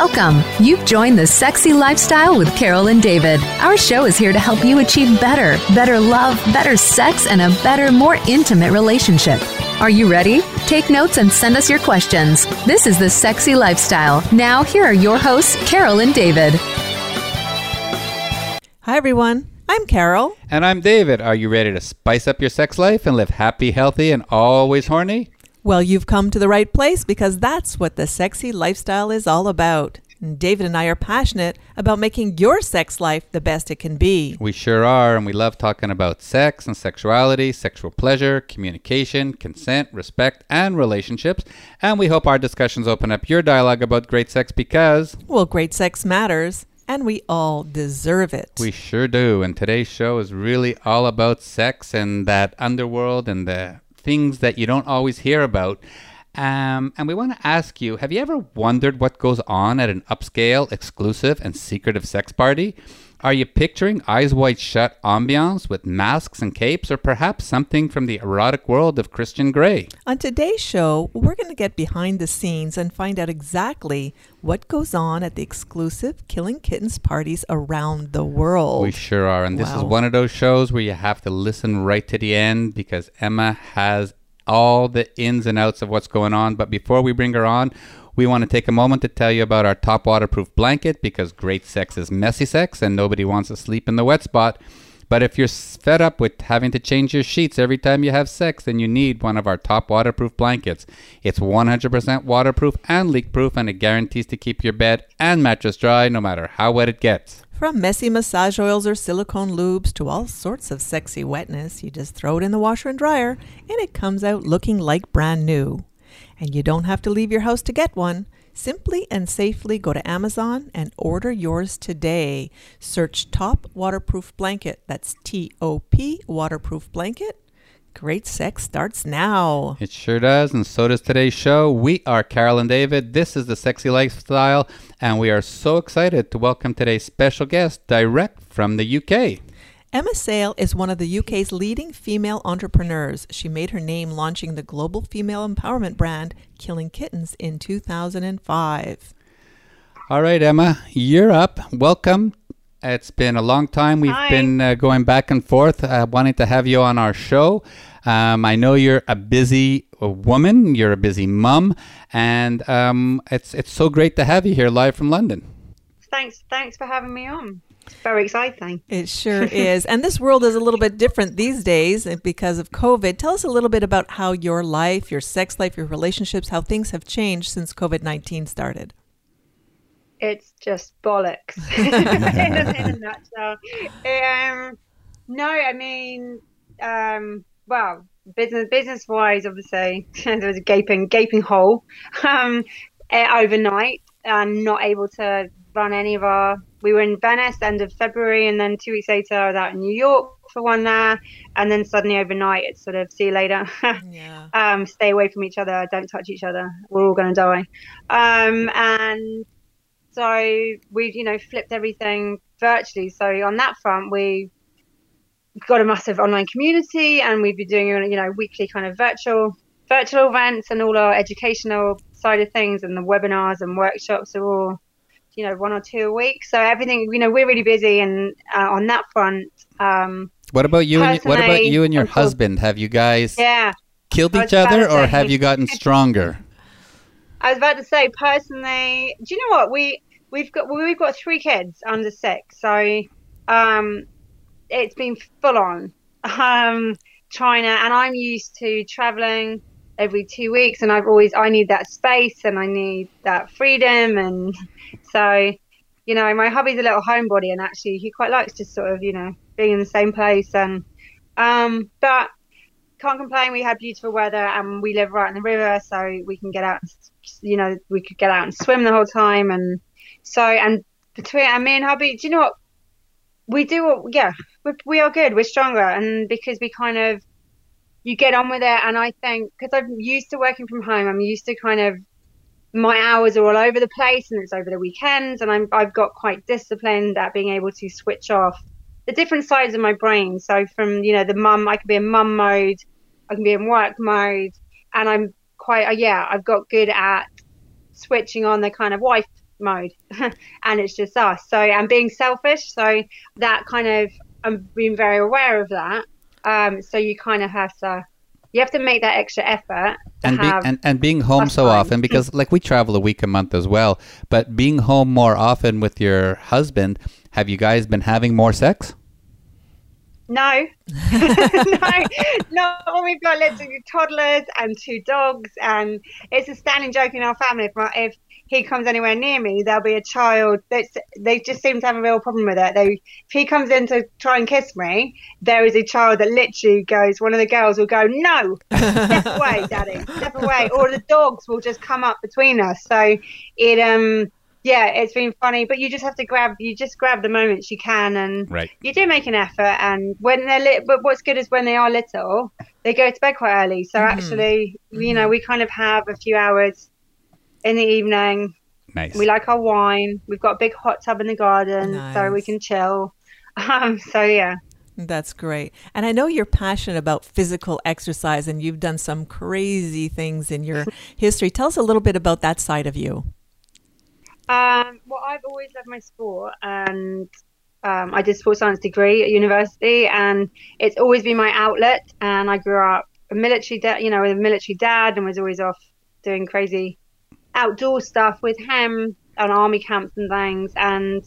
Welcome. You've joined the Sexy Lifestyle with Carol and David. Our show is here to help you achieve better, better love, better sex, and a better, more intimate relationship. Are you ready? Take notes and send us your questions. This is the Sexy Lifestyle. Now, here are your hosts, Carol and David. Hi, everyone. I'm Carol. And I'm David. Are you ready to spice up your sex life and live happy, healthy, and always horny? Well, you've come to the right place because that's what the sexy lifestyle is all about. And David and I are passionate about making your sex life the best it can be. We sure are, and we love talking about sex and sexuality, sexual pleasure, communication, consent, respect, and relationships. And we hope our discussions open up your dialogue about great sex because, Well, great sex matters, and we all deserve it. we sure do. And today's show is really all about sex and that underworld and the things that you don't always hear about. Um, and we want to ask you have you ever wondered what goes on at an upscale, exclusive, and secretive sex party? Are you picturing eyes wide shut ambiance with masks and capes, or perhaps something from the erotic world of Christian Grey? On today's show, we're going to get behind the scenes and find out exactly what goes on at the exclusive Killing Kittens parties around the world. We sure are. And this is one of those shows where you have to listen right to the end because Emma has all the ins and outs of what's going on. But before we bring her on, we want to take a moment to tell you about our top waterproof blanket because great sex is messy sex and nobody wants to sleep in the wet spot. But if you're fed up with having to change your sheets every time you have sex, then you need one of our top waterproof blankets. It's 100% waterproof and leak proof, and it guarantees to keep your bed and mattress dry no matter how wet it gets. From messy massage oils or silicone lubes to all sorts of sexy wetness, you just throw it in the washer and dryer and it comes out looking like brand new. And you don't have to leave your house to get one. Simply and safely go to Amazon and order yours today. Search Top Waterproof Blanket. That's T O P Waterproof Blanket. Great sex starts now. It sure does, and so does today's show. We are Carol and David. This is the Sexy Lifestyle, and we are so excited to welcome today's special guest direct from the UK. Emma Sayle is one of the UK's leading female entrepreneurs. She made her name launching the global female empowerment brand Killing Kittens in 2005. All right, Emma, you're up. Welcome. It's been a long time. We've Hi. been uh, going back and forth, uh, wanting to have you on our show. Um, I know you're a busy uh, woman. You're a busy mum, and um, it's it's so great to have you here live from London. Thanks, thanks for having me on. Very exciting. It sure is. And this world is a little bit different these days because of COVID. Tell us a little bit about how your life, your sex life, your relationships, how things have changed since COVID 19 started. It's just bollocks in, a, in a nutshell. Um, no, I mean, um, well, business business wise, obviously there was a gaping gaping hole um, uh, overnight, and not able to run any of our. We were in Venice end of February, and then two weeks later, I was out in New York for one there, and then suddenly overnight, it's sort of see you later. Yeah. um, stay away from each other, don't touch each other, we're all going to die. Um, and so we've, you know, flipped everything virtually. So on that front, we got a massive online community and we've been doing, you know, weekly kind of virtual virtual events and all our educational side of things and the webinars and workshops are all, you know, one or two a week. So everything, you know, we're really busy and uh, on that front, um, What about you? And, what about you and your course- husband? Have you guys yeah. killed each other, or say- have you gotten stronger? I was about to say personally, do you know what we we've got? We've got three kids under six, so um, it's been full on um, to, and I'm used to traveling every two weeks, and I've always I need that space and I need that freedom, and so you know my hubby's a little homebody, and actually he quite likes just sort of you know being in the same place, and um, but can't complain. We had beautiful weather and we live right in the river, so we can get out. You know, we could get out and swim the whole time, and so and between and me and hubby, do you know what? We do. What, yeah, we, we are good. We're stronger, and because we kind of you get on with it, and I think because I'm used to working from home, I'm used to kind of my hours are all over the place, and it's over the weekends, and I'm I've got quite disciplined at being able to switch off the different sides of my brain. So from you know the mum, I can be in mum mode, I can be in work mode, and I'm quite uh, yeah, I've got good at switching on the kind of wife mode, and it's just us. So I'm being selfish. So that kind of I'm being very aware of that. Um, so you kind of have to you have to make that extra effort and, be, and and being home so time. often because like we travel a week a month as well but being home more often with your husband have you guys been having more sex no, no, no. We've got little toddlers and two dogs, and it's a standing joke in our family. If, my, if he comes anywhere near me, there'll be a child. That's, they just seem to have a real problem with it. They, if he comes in to try and kiss me, there is a child that literally goes. One of the girls will go, "No, step away, daddy, step away," or the dogs will just come up between us. So it um yeah, it's been funny, but you just have to grab, you just grab the moments you can, and right. you do make an effort. And when they're lit, but what's good is when they are little, they go to bed quite early. So mm-hmm. actually, mm-hmm. you know, we kind of have a few hours in the evening. Nice. We like our wine. We've got a big hot tub in the garden, nice. so we can chill. Um, so yeah. That's great. And I know you're passionate about physical exercise and you've done some crazy things in your history. Tell us a little bit about that side of you. Um, well, I've always loved my sport, and um, I did sports science degree at university, and it's always been my outlet. And I grew up a military, dad, you know, with a military dad, and was always off doing crazy outdoor stuff with him on army camps and things. And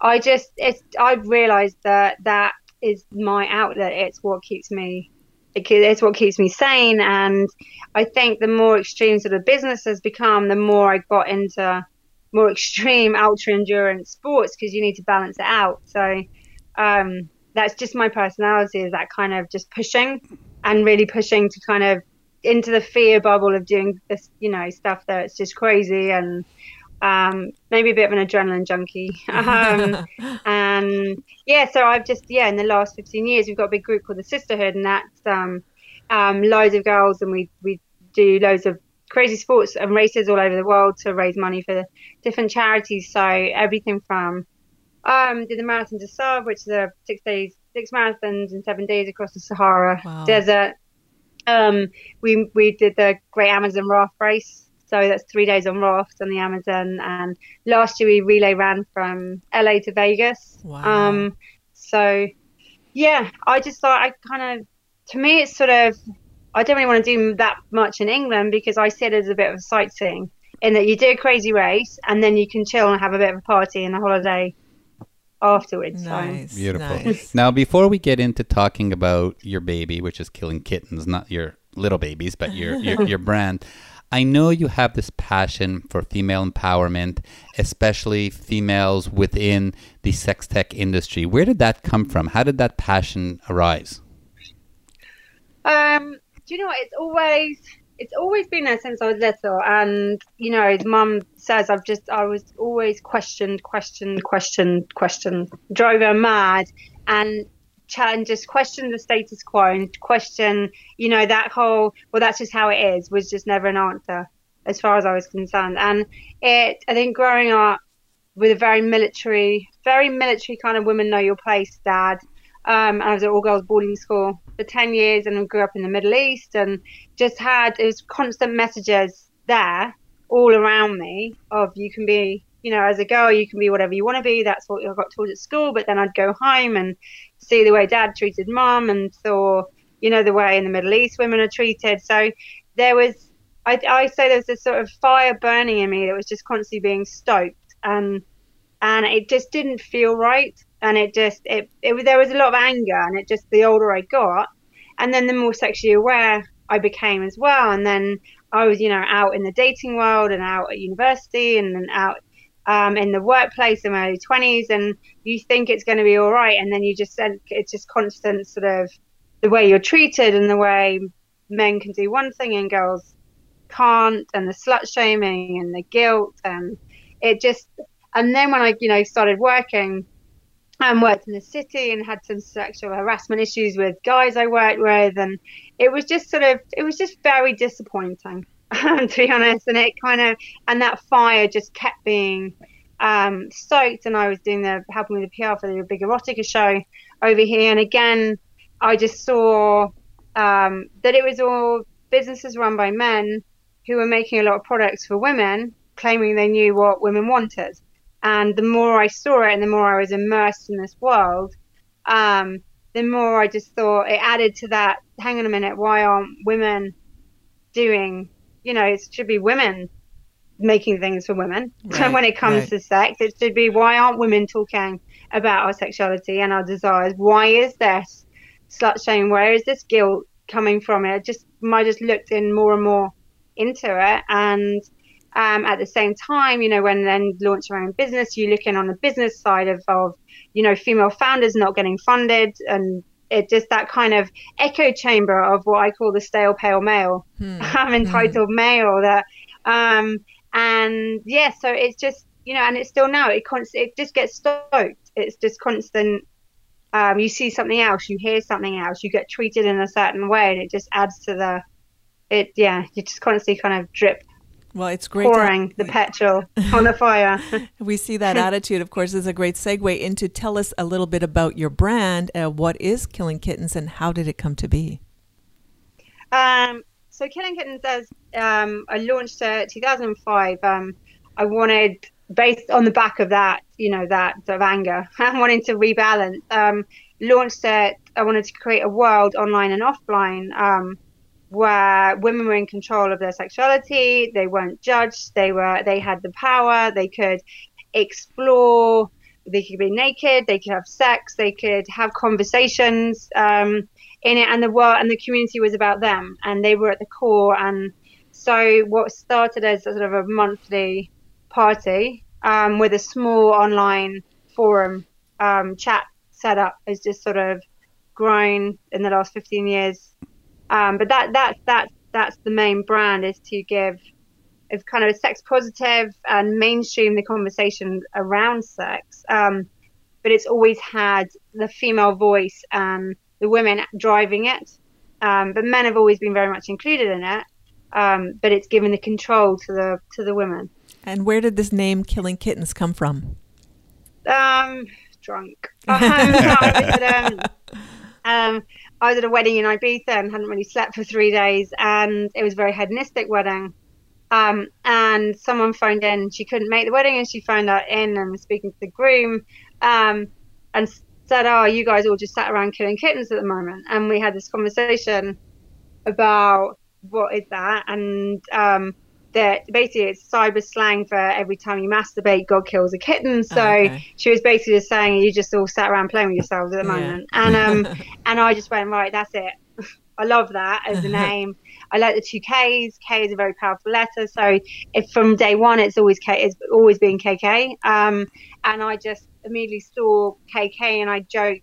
I just, it's, I've realised that that is my outlet. It's what keeps me it's what keeps me sane. And I think the more extreme sort of business has become, the more I got into more extreme ultra endurance sports because you need to balance it out. So um, that's just my personality is that kind of just pushing and really pushing to kind of into the fear bubble of doing this, you know, stuff that's just crazy and um, maybe a bit of an adrenaline junkie. um, and yeah, so I've just, yeah, in the last 15 years, we've got a big group called the Sisterhood and that's um, um, loads of girls and we, we do loads of crazy sports and races all over the world to raise money for different charities. So everything from um, did the Marathon des Sables, which is a six days, six marathons in seven days across the Sahara wow. Desert. Um, we we did the Great Amazon Raft Race, so that's three days on raft on the Amazon. And last year we relay ran from LA to Vegas. Wow. Um, so yeah, I just thought I kind of, to me, it's sort of I don't really want to do that much in England because I see it as a bit of sightseeing in that you do a crazy race and then you can chill and have a bit of a party and a holiday afterwards. Nice. So. Beautiful. Nice. Now, before we get into talking about your baby, which is killing kittens, not your little babies, but your, your, your brand, I know you have this passion for female empowerment, especially females within the sex tech industry. Where did that come from? How did that passion arise? Um, do you know what? It's always it's always been there since I was little, and you know, his mum says I've just I was always questioned, questioned, questioned, questioned, drove her mad, and and just question the status quo and question, you know, that whole well, that's just how it is was just never an answer as far as I was concerned, and it I think growing up with a very military, very military kind of women know your place dad. Um, I was at all girls boarding school for 10 years and grew up in the Middle East and just had, it was constant messages there all around me of you can be, you know, as a girl, you can be whatever you want to be. That's what I got told at school. But then I'd go home and see the way dad treated mum and saw, you know, the way in the Middle East women are treated. So there was, I, I say there was this sort of fire burning in me that was just constantly being stoked. And, and it just didn't feel right and it just it, it there was a lot of anger and it just the older I got and then the more sexually aware I became as well and then I was you know out in the dating world and out at university and then out um, in the workplace in my early 20s and you think it's going to be all right and then you just it's just constant sort of the way you're treated and the way men can do one thing and girls can't and the slut shaming and the guilt and it just and then when I you know started working and worked in the city and had some sexual harassment issues with guys I worked with, and it was just sort of it was just very disappointing to be honest. And it kind of and that fire just kept being um, stoked, and I was doing the helping with the PR for the big erotica show over here, and again I just saw um, that it was all businesses run by men who were making a lot of products for women claiming they knew what women wanted. And the more I saw it and the more I was immersed in this world, um, the more I just thought it added to that. Hang on a minute, why aren't women doing? You know, it should be women making things for women. Right, so when it comes right. to sex, it should be why aren't women talking about our sexuality and our desires? Why is this slut shame? Where is this guilt coming from? It just I just looked in more and more into it and um, at the same time, you know, when then launch your own business, you look in on the business side of, of, you know, female founders not getting funded and it just that kind of echo chamber of what I call the stale pale male, Hmm. um, entitled male that, um, and yeah, so it's just, you know, and it's still now, it const- it just gets stoked. It's just constant. Um, you see something else, you hear something else, you get treated in a certain way, and it just adds to the, it, yeah, you just constantly kind of drip Well, it's great. to- pouring the petrol on the fire. we see that attitude, of course, is a great segue into tell us a little bit about your brand. Uh, what is Killing Kittens and how did it come to be? um, so Killing Kittens, as um, I launched it 2005. Um, I wanted, based on the back of that, you know, that sort of anger, and wanting to rebalance. Um, launched it. I wanted to create a world online and offline. Where women were in control of their sexuality, they weren't judged, they were they had the power, they could explore, they could be naked, they could have sex, they could have conversations um, in it, and the world and the community was about them, and they were at the core. And so, what started as sort of a monthly party um, with a small online forum um, chat setup has just sort of grown in the last 15 years um, but that that that that's the main brand is to give is kind of a sex positive and mainstream the conversation around sex. Um, but it's always had the female voice and the women driving it. Um, but men have always been very much included in it. Um, but it's given the control to the to the women. And where did this name Killing Kittens come from? Um, drunk. Um, um, um, I was at a wedding in Ibiza and hadn't really slept for three days, and it was a very hedonistic wedding. Um, and someone phoned in, she couldn't make the wedding, and she phoned out in and was speaking to the groom, um, and said, "Oh, you guys all just sat around killing kittens at the moment." And we had this conversation about what is that, and um, that basically it's cyber slang for every time you masturbate, God kills a kitten. So okay. she was basically just saying you just all sat around playing with yourselves at the Yeah. moment. And um, and I just went right, that's it. I love that as a name. I like the two Ks. K is a very powerful letter. So if from day one it's always K, it's always been KK. Um, and I just immediately saw KK and I joked.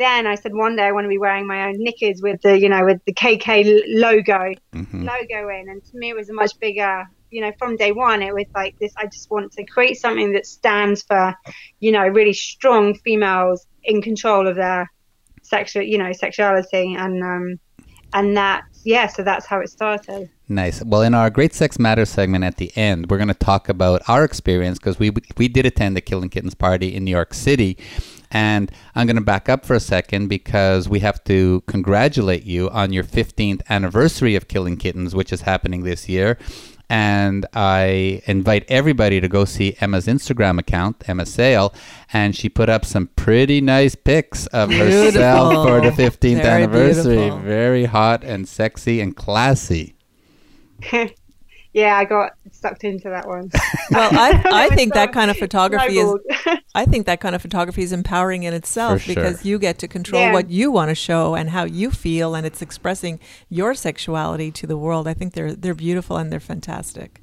Then I said one day I want to be wearing my own knickers with the you know with the KK logo Mhm. logo in and to me it was a much bigger you know from day one it was like this i just want to create something that stands for you know really strong females in control of their sexual you know sexuality and um and that yeah so that's how it started Nice. Well, in our Great Sex Matters segment at the end, we're going to talk about our experience because we we did attend the Killing Kittens party in New York City, and I'm going to back up for a second because we have to congratulate you on your 15th anniversary of Killing Kittens, which is happening this year. And I invite everybody to go see Emma's Instagram account, Emma Sayle, and she put up some pretty nice pics of herself for the 15th Very anniversary. beautiful. Very hot and sexy and classy. yeah i got sucked into that one Well, I, I It was think that kind of photography is I think that kind of photography is empowering in itself For because you get to control Yeah. what you want to show and how you feel, and it's expressing your sexuality to the world. I think they're they're beautiful and they're fantastic.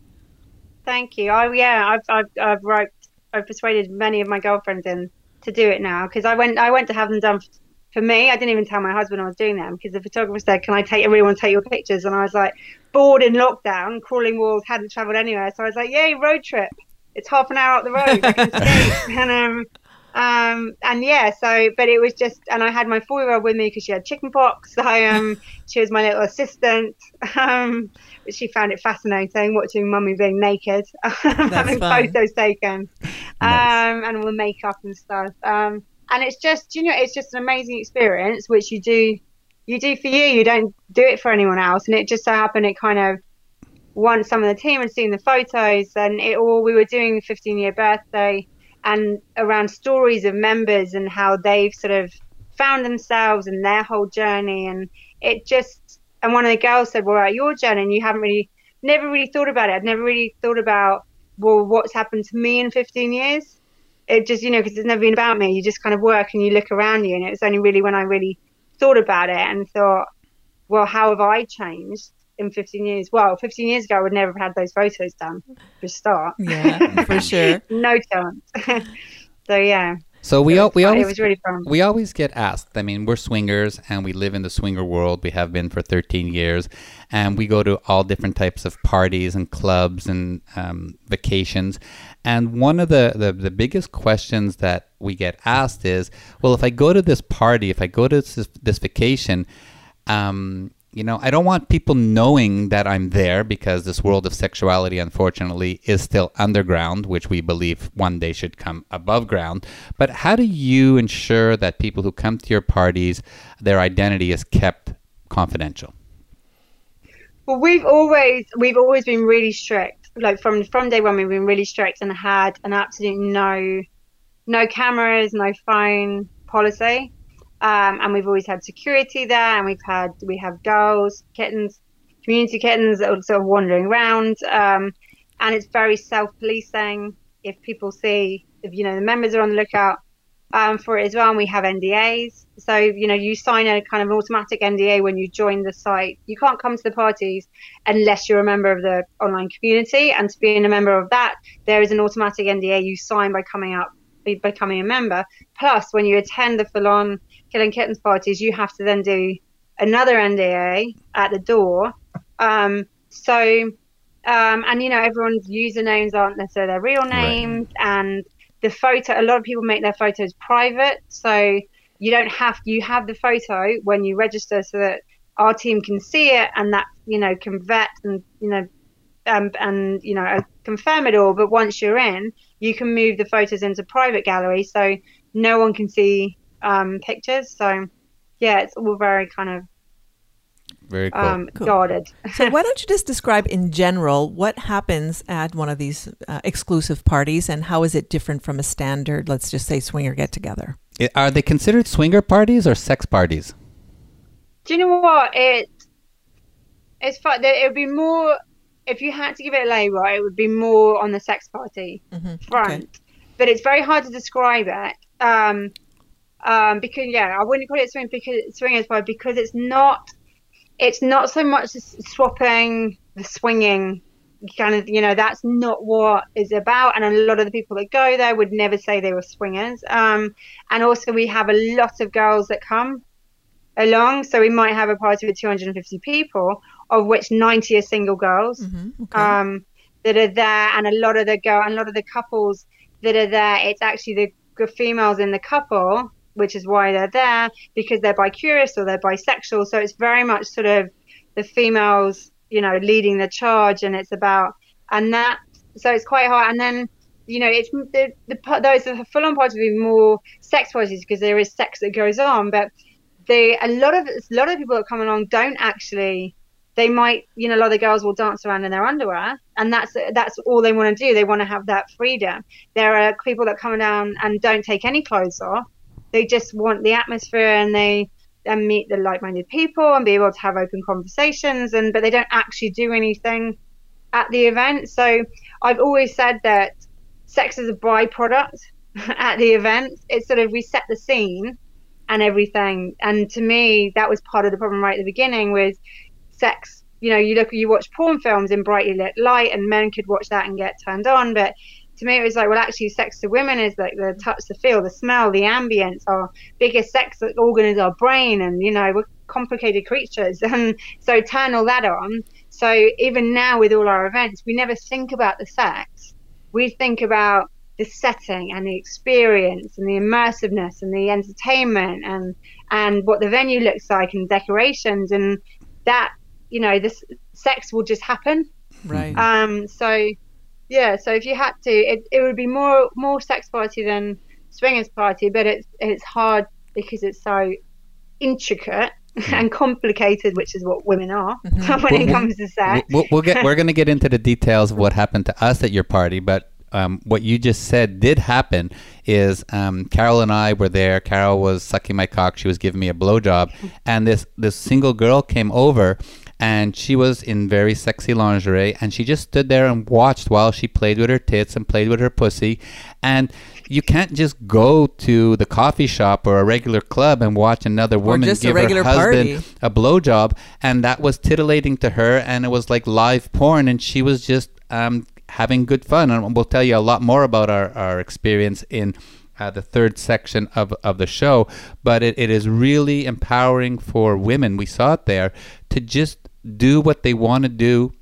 Thank you. Oh yeah, I've I've I've wrote, I've persuaded many of my girlfriends in to do it now because I went I went to have them done f- for me. I didn't even tell my husband I was doing them because the photographer said, "Can I take? I really want to take your pictures." And I was like, bored in lockdown, crawling walls, hadn't travelled anywhere, so I was like, "Yay, road trip! It's half an hour up the road. I can skate." and um. Um, and yeah, so, but it was just, and I had my four year old with me because she had chicken pox. So, um, she was my little assistant. Um, but she found it fascinating watching mummy being naked, having fun. photos taken, Nice. um, and all the makeup and stuff. Um, and it's just, you know, it's just an amazing experience, which you do, you do for you. You don't do it for anyone else. And it just so happened it kind of once some of the team had seen the photos, and it all we were doing the 15 year birthday and around stories of members and how they've sort of found themselves and their whole journey. And it just, and one of the girls said, Well, about your journey, and you haven't really, never really thought about it. I'd never really thought about, well, what's happened to me in 15 years. It just, you know, because it's never been about me. You just kind of work and you look around you. And it was only really when I really thought about it and thought, well, how have I changed? in 15 years. Well, 15 years ago, I would never have had those photos done for start. Yeah, for sure. no chance. so, yeah. So we al- we always really we always get asked. I mean, we're swingers and we live in the swinger world. We have been for 13 years, and we go to all different types of parties and clubs and um, vacations. And one of the, the the biggest questions that we get asked is, well, if I go to this party, if I go to this, this vacation, um, you know, I don't want people knowing that I'm there because this world of sexuality, unfortunately, is still underground, which we believe one day should come above ground. But how do you ensure that people who come to your parties, their identity is kept confidential? Well, we've always we've always been really strict. Like from from day one, we've been really strict and had an absolute no no cameras, no phone policy. Um, and we've always had security there, and we've had we have girls, kittens, community kittens that are sort of wandering around, um, and it's very self-policing. If people see, if you know the members are on the lookout um, for it as well, and we have NDAs. So you know you sign a kind of automatic NDA when you join the site. You can't come to the parties unless you're a member of the online community, and to being a member of that, there is an automatic NDA you sign by coming up by becoming a member. Plus, when you attend the full-on killing kittens parties, you have to then do another NDA at the door. Um, so, um, and you know, everyone's usernames aren't necessarily their real names, and the photo. A lot of people make their photos private, so you don't have you have the photo when you register, so that our team can see it, and that you know can vet and you know. Um, and you know confirm it all but once you're in you can move the photos into private gallery so no one can see um, pictures. So yeah, it's all very kind of Very cool. um, Cool. guarded. So why don't you just describe in general what happens at one of these uh, exclusive parties and how is it different from a standard, let's just say, swinger get together? Are they considered swinger parties or sex parties? Do you know what it? It's fun. It would be more if you had to give it a label. It would be more on the sex party Mhm. front, but it's very hard to describe it. Um, um, because yeah, I wouldn't call it swing because swingers party because it's not. It's not so much swapping the swinging kind of you know that's not what is about. And a lot of the people that go there would never say they were swingers. Um and also we have a lot of girls that come along. So we might have a party with 250 people of which 90 are single girls hmm Okay. um, that are there, and a lot of the girl, and a lot of the couples that are there, it's actually the females in the couple, which is why they're there because they're bi-curious or they're bisexual. So it's very much sort of the females, you know, leading the charge, and it's about and that. So it's quite hard, and then. You know, it's the, the those are full-on parties would be more sex parties because there is sex that goes on, but they a lot of a lot of people that come along don't actually they might you know a lot of the girls will dance around in their underwear and that's that's all they want to do they want to have that freedom there are people that come down and don't take any clothes off they just want the atmosphere and they and meet the like-minded people and be able to have open conversations and but they don't actually do anything at the event. So i've always said that sex is a byproduct at the event. It's sort of we set the scene and everything. And to me that was part of the problem right at the beginning with sex. You know you look you watch porn films in brightly lit light and men could watch that and get turned on but to me it was like well actually sex to women is like the touch the feel the smell the ambience our biggest sex organ is our brain and you know we're complicated creatures. And so turn all that on. So even now with all our events we never think about the sex. We think about the setting and the experience and the immersiveness and the entertainment and and what the venue looks like and decorations. And that you know this sex will just happen. Right. um so yeah so if you had to it, it would be more more sex party than swingers party but it's it's hard because it's so intricate and complicated, which is what women are when Well, it comes to sex. We'll, we'll get. We're going to get into the details of what happened to us at your party, but um, what you just said did happen. Is um, Carol and I were there. Carol was sucking my cock. She was giving me a blowjob, and this this single girl came over. And she was in very sexy lingerie, and she just stood there and watched while she played with her tits and played with her pussy. And you can't just go to the coffee shop or a regular club and watch another woman give her husband party. a blowjob, and that was titillating to her, and it was like live porn, and she was just um, having good fun. And we'll tell you a lot more about our, our experience in uh, the third section of, of the show, but it, it is really empowering for women. We saw it there to just do what they want to do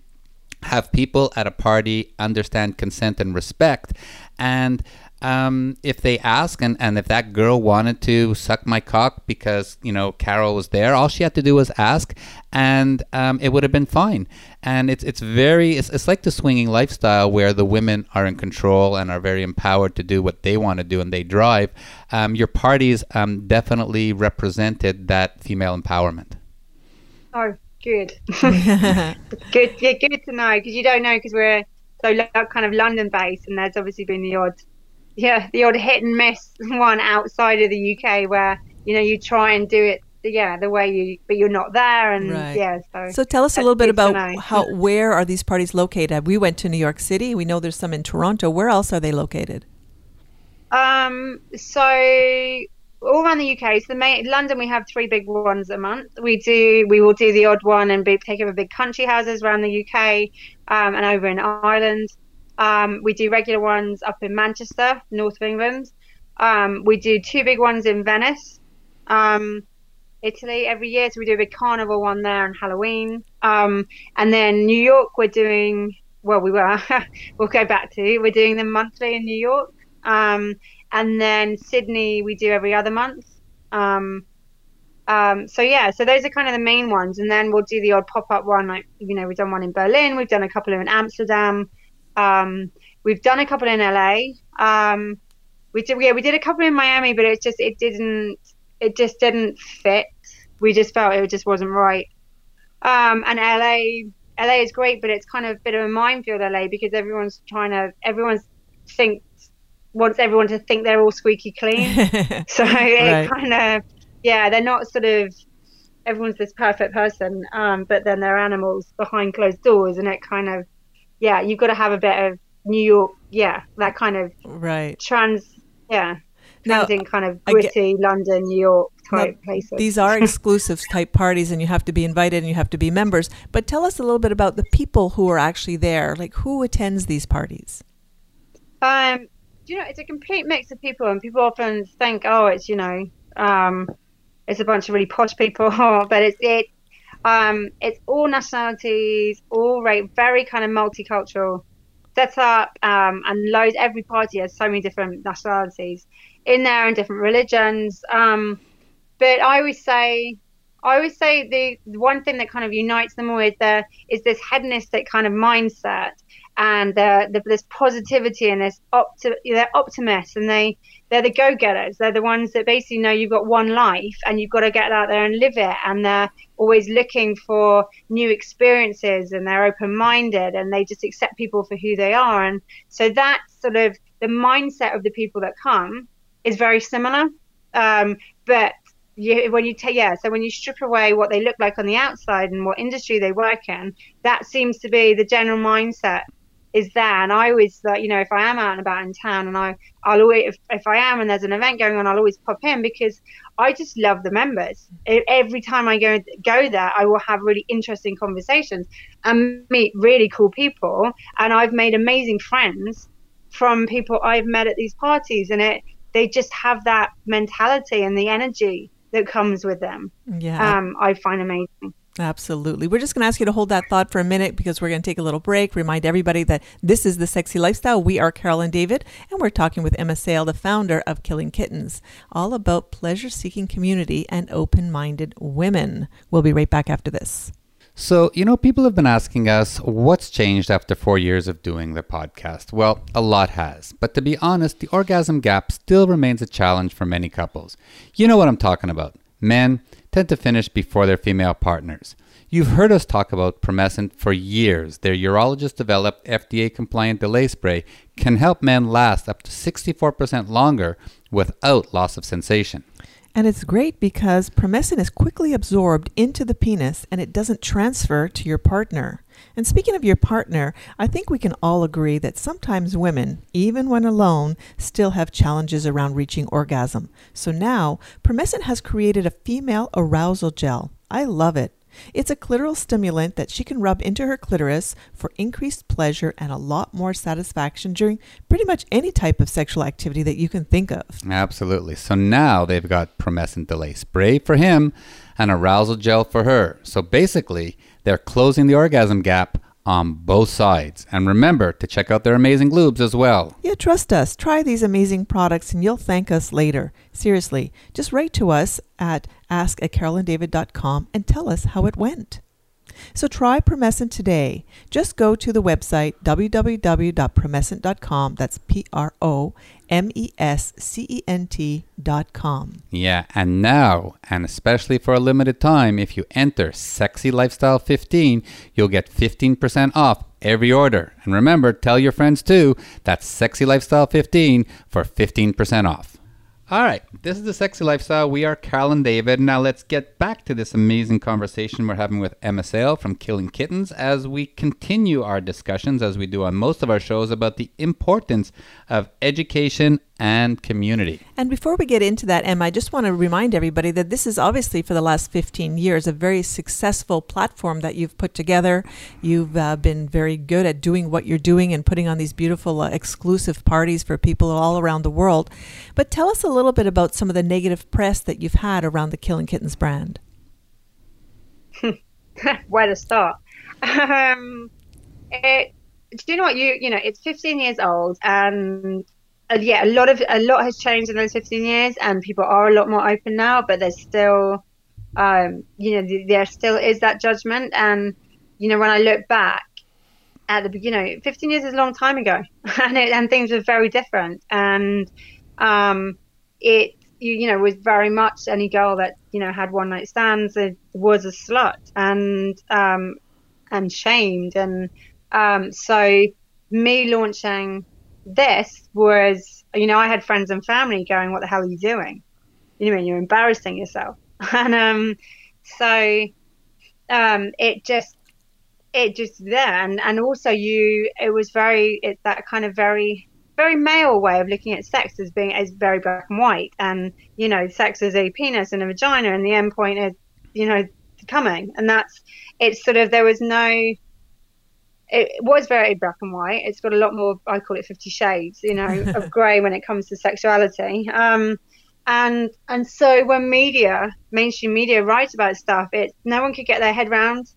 have people at a party understand consent and respect and um, if they ask and, and if that girl wanted to suck my cock because you know carol was there all she had to do was ask and um, it would have been fine. And it's it's very it's, it's like the swinging lifestyle where the women are in control and are very empowered to do what they want to do and they drive. Um, your parties um, definitely represented that female empowerment. Oh, good. good, yeah, good to know because you don't know because we're so lo- kind of London based, and there's obviously been the odd, yeah, the odd hit and miss one outside of the UK where you know you try and do it, yeah, the way you, but you're not there, and Right. yeah, so. So tell us a little bit about how where are these parties located? We went to New York City. We know there's some in Toronto. Where else are they located? Um, so all around the UK, so the main London, we have three big ones a month. We do, we will do the odd one and be, take over big country houses around the UK, um, and over in Ireland. Um, we do regular ones up in Manchester, north of England. Um, we do two big ones in Venice, um, Italy every year. So we do a big carnival one there on Halloween. Um, and then New York, we're doing, well, we were, we'll go back to, we're doing them monthly in New York. Um, and then Sydney, we do every other month. Um, um, so yeah, so those are kind of the main ones, and then we'll do the odd pop-up one. Like you know, we've done one in Berlin, we've done a couple in Amsterdam, um, we've done a couple in LA. Um, we did, yeah, we did a couple in Miami, but it just it didn't it just didn't fit. We just felt it just wasn't right. Um, and LA, LA is great, but it's kind of a bit of a minefield, LA, because everyone's trying to everyone's thinks wants everyone to think they're all squeaky clean. So Right. kind of, yeah, they're not sort of everyone's this perfect person, um, but then they're animals behind closed doors, and it kind of, yeah, you've got to have a bit of New York, yeah, that kind of right. trans, yeah, Now, transit kind of I get- gritty London, New York Now, type places. These are exclusive type parties, and you have to be invited and you have to be members. But tell us a little bit about the people who are actually there. Like who attends these parties? Um, you know, it's a complete mix of people, and people often think, oh, it's you know, um, it's a bunch of really posh people, but it's it, um, it's all nationalities, all right, very kind of multicultural setup, um, and loads. Every party has so many different nationalities in there and different religions. Um, but I always say, I always say the, one thing that kind of unites them all is the is this hedonistic kind of mindset and the, the, this positivity and this opti- they're optimists and they they're the go-getters. They're the ones that basically know you've got one life and you've got to get out there and live it. And they're always looking for new experiences and they're open-minded and they just accept people for who they are. And so that's sort of the mindset of the people that come is very similar. Um, but you, when you take yeah so when you strip away what they look like on the outside and what industry they work in that seems to be the general mindset is there. And i always like you know if i am out and about in town and i i'll always if, if i am and there's an event going on i'll always pop in because i just love the members. Every time i go go there i will have really interesting conversations and meet really cool people. And i've made amazing friends from people i've met at these parties and it they just have that mentality and the energy that comes with them. Yeah, um, i find amazing absolutely. We're just going to ask you to hold that thought for a minute because we're going to take a little break. Remind everybody that this is the Sexy Lifestyle. We are Carol and David, and we're talking with Emma Sayle, the founder of Killing Kittens, all about pleasure-seeking community and open-minded women. We'll be right back after this. So, you know, people have been asking us what's changed after four years of doing the podcast. Well, a lot has. But to be honest, the orgasm gap still remains a challenge for many couples. You know what I'm talking about. Men tend to finish before their female partners. You've heard us talk about Promescent for years. Their urologist developed FDA compliant delay spray can help men last up to 64% longer without loss of sensation. And it's great because Promescent is quickly absorbed into the penis and it doesn't transfer to your partner. And speaking of your partner, I think we can all agree that sometimes women, even when alone, still have challenges around reaching orgasm. So now, Promescent has created a female arousal gel. I love it. It's a clitoral stimulant that she can rub into her clitoris for increased pleasure and a lot more satisfaction during pretty much any type of sexual activity that you can think of. Absolutely. So now they've got Promescent Delay Spray for him and arousal gel for her. So basically, they're closing the orgasm gap on both sides. And remember to check out their amazing lubes as well. Yeah, trust us. Try these amazing products and you'll thank us later. Seriously, just write to us at ask at carolanddavid.com and tell us how it went. So try Promescent today. Just go to the website www.promescent.com. That's P R O M E S C E N T.com. Yeah, and now, and especially for a limited time, if you enter Sexy Lifestyle 15, you'll get 15% off every order. And remember, tell your friends too. That's Sexy Lifestyle 15 for 15% off. All right, this is the sexy lifestyle. We are Carol and David. Now let's get back to this amazing conversation we're having with Emma Sayle from Killing Kittens as we continue our discussions, as we do on most of our shows, about the importance of education and community. And before we get into that, Emma, I just want to remind everybody that this is obviously for the last 15 years a very successful platform that you've put together. You've uh, been very good at doing what you're doing and putting on these beautiful uh, exclusive parties for people all around the world. But tell us a little bit about some of the negative press that you've had around the Killing Kittens brand. Where to start? Um, it, do you know what you you know? It's 15 years old, and uh, yeah, a lot of a lot has changed in those 15 years, and people are a lot more open now. But there's still, um, you know, there still is that judgment, and you know, when I look back at the, you know, 15 years is a long time ago, and it, and things were very different, and um, it you, you know was very much any girl that you know had one night stands was a slut and um, and shamed, and um, so me launching this was, you know, I had friends and family going, "What the hell are you doing? You know, you're embarrassing yourself." and um, so um, it just, it just there, and and also you, it was very, it's that kind of very very male way of looking at sex as being as very black and white and you know sex is a penis and a vagina and the end point is you know coming and that's it's sort of there was no it was very black and white. It's got a lot more. I call it Fifty Shades, you know, of grey when it comes to sexuality. Um, and and so when media, mainstream media, writes about stuff, it no one could get their head around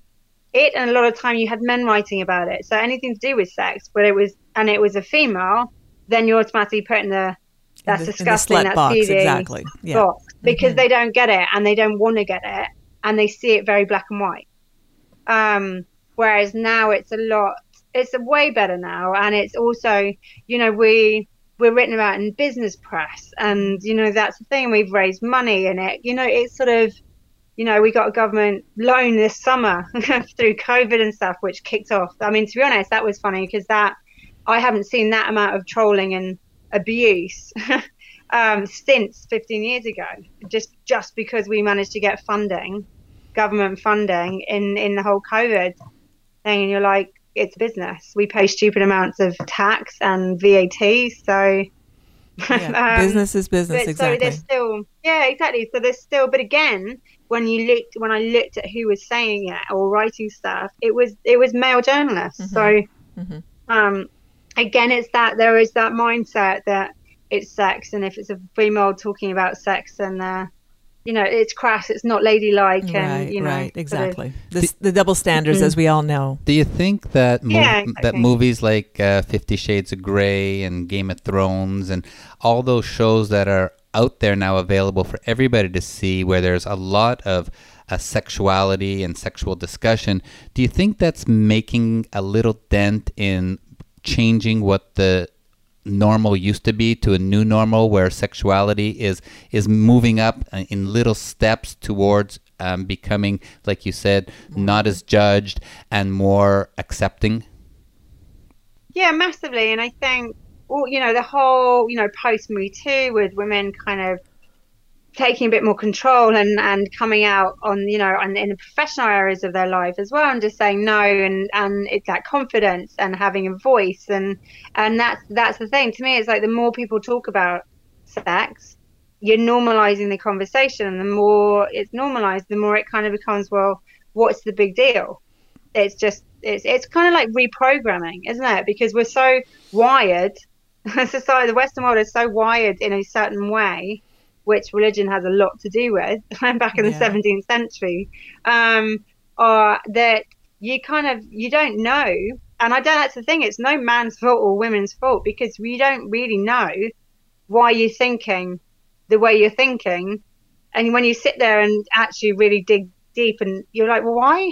it, and a lot of time you had men writing about it. So anything to do with sex, but it was and it was a female, then you're automatically put in the that's in the, disgusting. In the that's box, seedy exactly. Yeah. box because Mhm. they don't get it and they don't want to get it and they see it very black and white. Um, whereas now it's a lot, it's a way better now, and it's also, you know, we we're written about in business press, and you know that's the thing. We've raised money in it. You know, it's sort of, you know, we got a government loan this summer through COVID and stuff, which kicked off. I mean, to be honest, that was funny because that I haven't seen that amount of trolling and abuse um, since 15 years ago. Just just because we managed to get funding, government funding in in the whole COVID thing, and you're like, it's business. We pay stupid amounts of tax and VAT, so. Yeah, um, business is business, but exactly. So there's still, yeah, exactly. So there's still, but again, when you looked, when I looked at who was saying it or writing stuff, it was it was male journalists. So, Mhm. um, again, it's that there is that mindset that it's sex, and if it's a female talking about sex, then uh, you know it's crass, it's not ladylike, and right, you know, right, sort of- exactly. The, the double standards, as we all know. Do you think that mov- Yeah, that movies like uh, Fifty Shades of Grey and Game of Thrones and all those shows that are out there now available for everybody to see, where there's a lot of uh, sexuality and sexual discussion, do you think that's making a little dent in changing what the normal used to be to a new normal where sexuality is is moving up in little steps towards um, becoming, like you said, not as judged and more accepting? Yeah, massively. And I think, well, you know, the whole, you know, post Me Too with women kind of taking a bit more control and, and coming out on, you know, and in the professional areas of their life as well and just saying no and, and it's that confidence and having a voice. And, and that's, that's the thing to me. It's like the more people talk about sex, you're normalizing the conversation and the more it's normalized, the more it kind of becomes, well, what's the big deal? It's just, it's, it's kind of like reprogramming, isn't it? Because we're so wired, society, the Western world is so wired in a certain way which religion has a lot to do with back in the 17th century, um, are that you kind of you don't know, and I don't. That's the thing. It's no man's fault or women's fault because we don't really know why you're thinking the way you're thinking, and when you sit there and actually really dig deep, and you're like, well, why?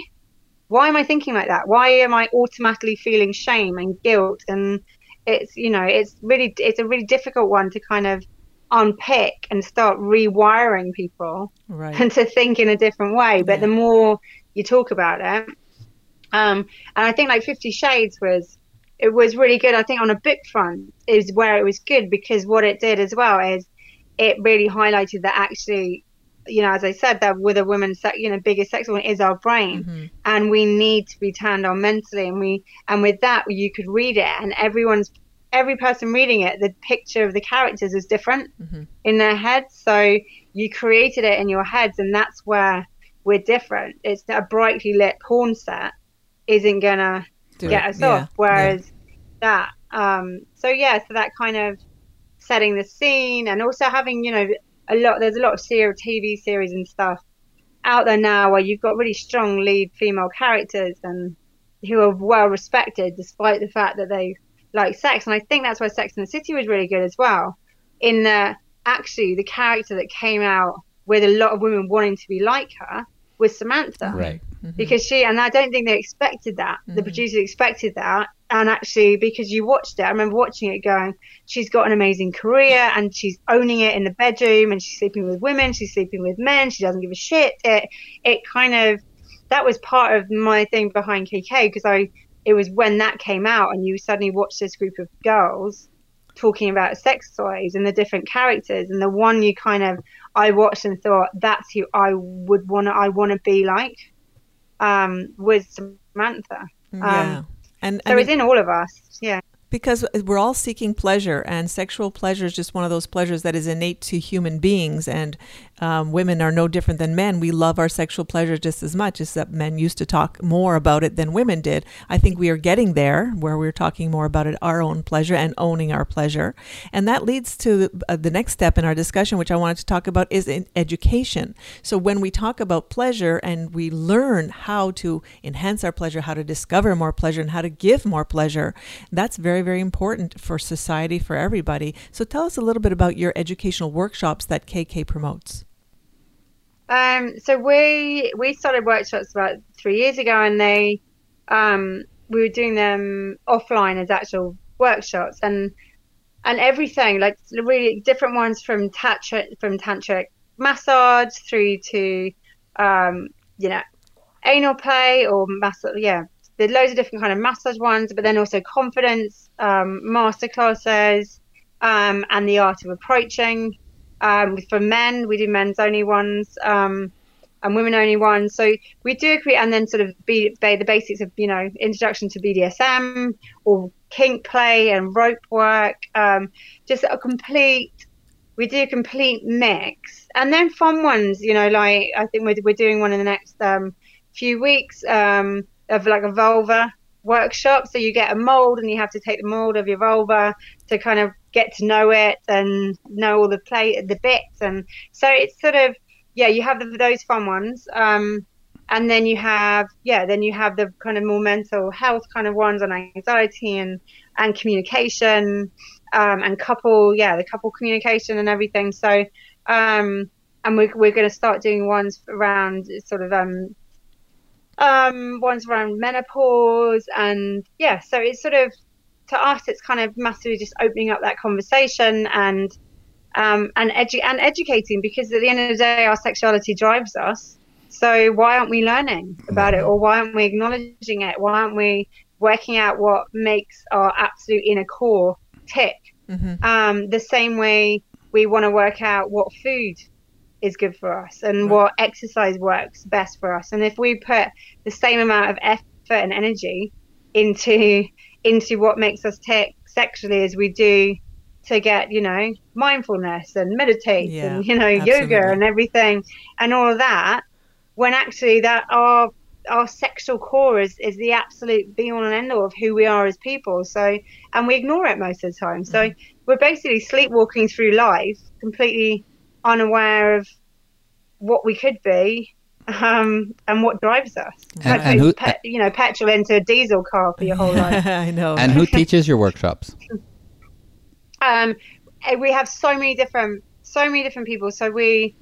Why am I thinking like that? Why am I automatically feeling shame and guilt? And it's you know, it's really it's a really difficult one to kind of unpick and start rewiring people right. and to think in a different way. But yeah. the more you talk about it, um, and I think like Fifty Shades was it was really good. I think on a book front is where it was good because what it did as well is it really highlighted that actually, you know, as I said, that with a woman, you know, biggest sex organ is our brain, mm-hmm. and we need to be turned on mentally, and we and with that you could read it, and everyone's every person reading it, the picture of the characters is different mm-hmm. in their heads. So you created it in your heads, and that's where we're different. It's a brightly lit porn set isn't gonna Do get it. us yeah. off, whereas yeah. that. Um, so yeah, so that kind of setting the scene, and also having you know a lot. There's a lot of serial TV series and stuff out there now where you've got really strong lead female characters and who are well respected despite the fact that they like sex. And I think that's why Sex in the City was really good as well. In the actually the character that came out with a lot of women wanting to be like her was Samantha. Right. Mm-hmm. Because she and I don't think they expected that. Mm-hmm. The producers expected that. And actually because you watched it, I remember watching it going, she's got an amazing career and she's owning it in the bedroom and she's sleeping with women, she's sleeping with men, she doesn't give a shit. It it kind of that was part of my thing behind KK because I it was when that came out and you suddenly watched this group of girls talking about sex toys and the different characters and the one you kind of I watched and thought that's who I would want to I want to be like um was Samantha. Yeah. Um, and, and so it's in all of us. Yeah because we're all seeking pleasure and sexual pleasure is just one of those pleasures that is innate to human beings and um, women are no different than men. We love our sexual pleasure just as much as that men used to talk more about it than women did. I think we are getting there where we're talking more about it our own pleasure and owning our pleasure. And that leads to the, uh, the next step in our discussion which i wanted to talk about is in education. So when we talk about pleasure and we learn how to enhance our pleasure how to discover more pleasure and how to give more pleasure that's very very, very important for society, for everybody. So tell us a little bit about your educational workshops that KK promotes. Um, so we we started workshops about three years ago, and they um, we were doing them offline as actual workshops, and and everything like really different ones from tantric from tantric massage through to um, you know anal play or massage, yeah there's loads of different kind of massage ones, but then also confidence um, master classes um, and the art of approaching. Um, for men, we do men's only ones um, and women only ones. So we do create, and then sort of be, be the basics of you know introduction to BDSM or kink play and rope work. Um, just a complete. We do a complete mix, and then fun ones. You know, like I think we're we're doing one in the next um, few weeks. Um, of like a vulva workshop. So you get a mold and you have to take the mold of your vulva to kind of get to know it and know all the play the bits. And so it's sort of yeah, you have the, those fun ones. Um, and then you have yeah, then you have the kind of more mental health kind of ones on anxiety and and communication um, and couple yeah, the couple communication and everything. So um, and we're, we're going to start doing ones around sort of um, um, one's around menopause, and yeah, so it's sort of to us, it's kind of massively just opening up that conversation and um, and edu- and educating because at the end of the day, our sexuality drives us. So why aren't we learning about it, or why aren't we acknowledging it? Why aren't we working out what makes our absolute inner core tick? Mm-hmm. Um, the same way we want to work out what food is good for us and what exercise works best for us. And if we put the same amount of effort and energy into into what makes us tick sexually as we do to get, you know, mindfulness and meditate Yeah, and you know absolutely. yoga and everything and all of that, when actually that our our sexual core is, is the absolute be all and end all of who we are as people. So, and we ignore it most of the time. So, Mm-hmm. we're basically sleepwalking through life, completely unaware of what we could be um, and what drives us. And- like and who- pe- you know, petrol into a diesel car for your whole life. I know. And who teaches your workshops? um, eh, we have so many different so many different people so we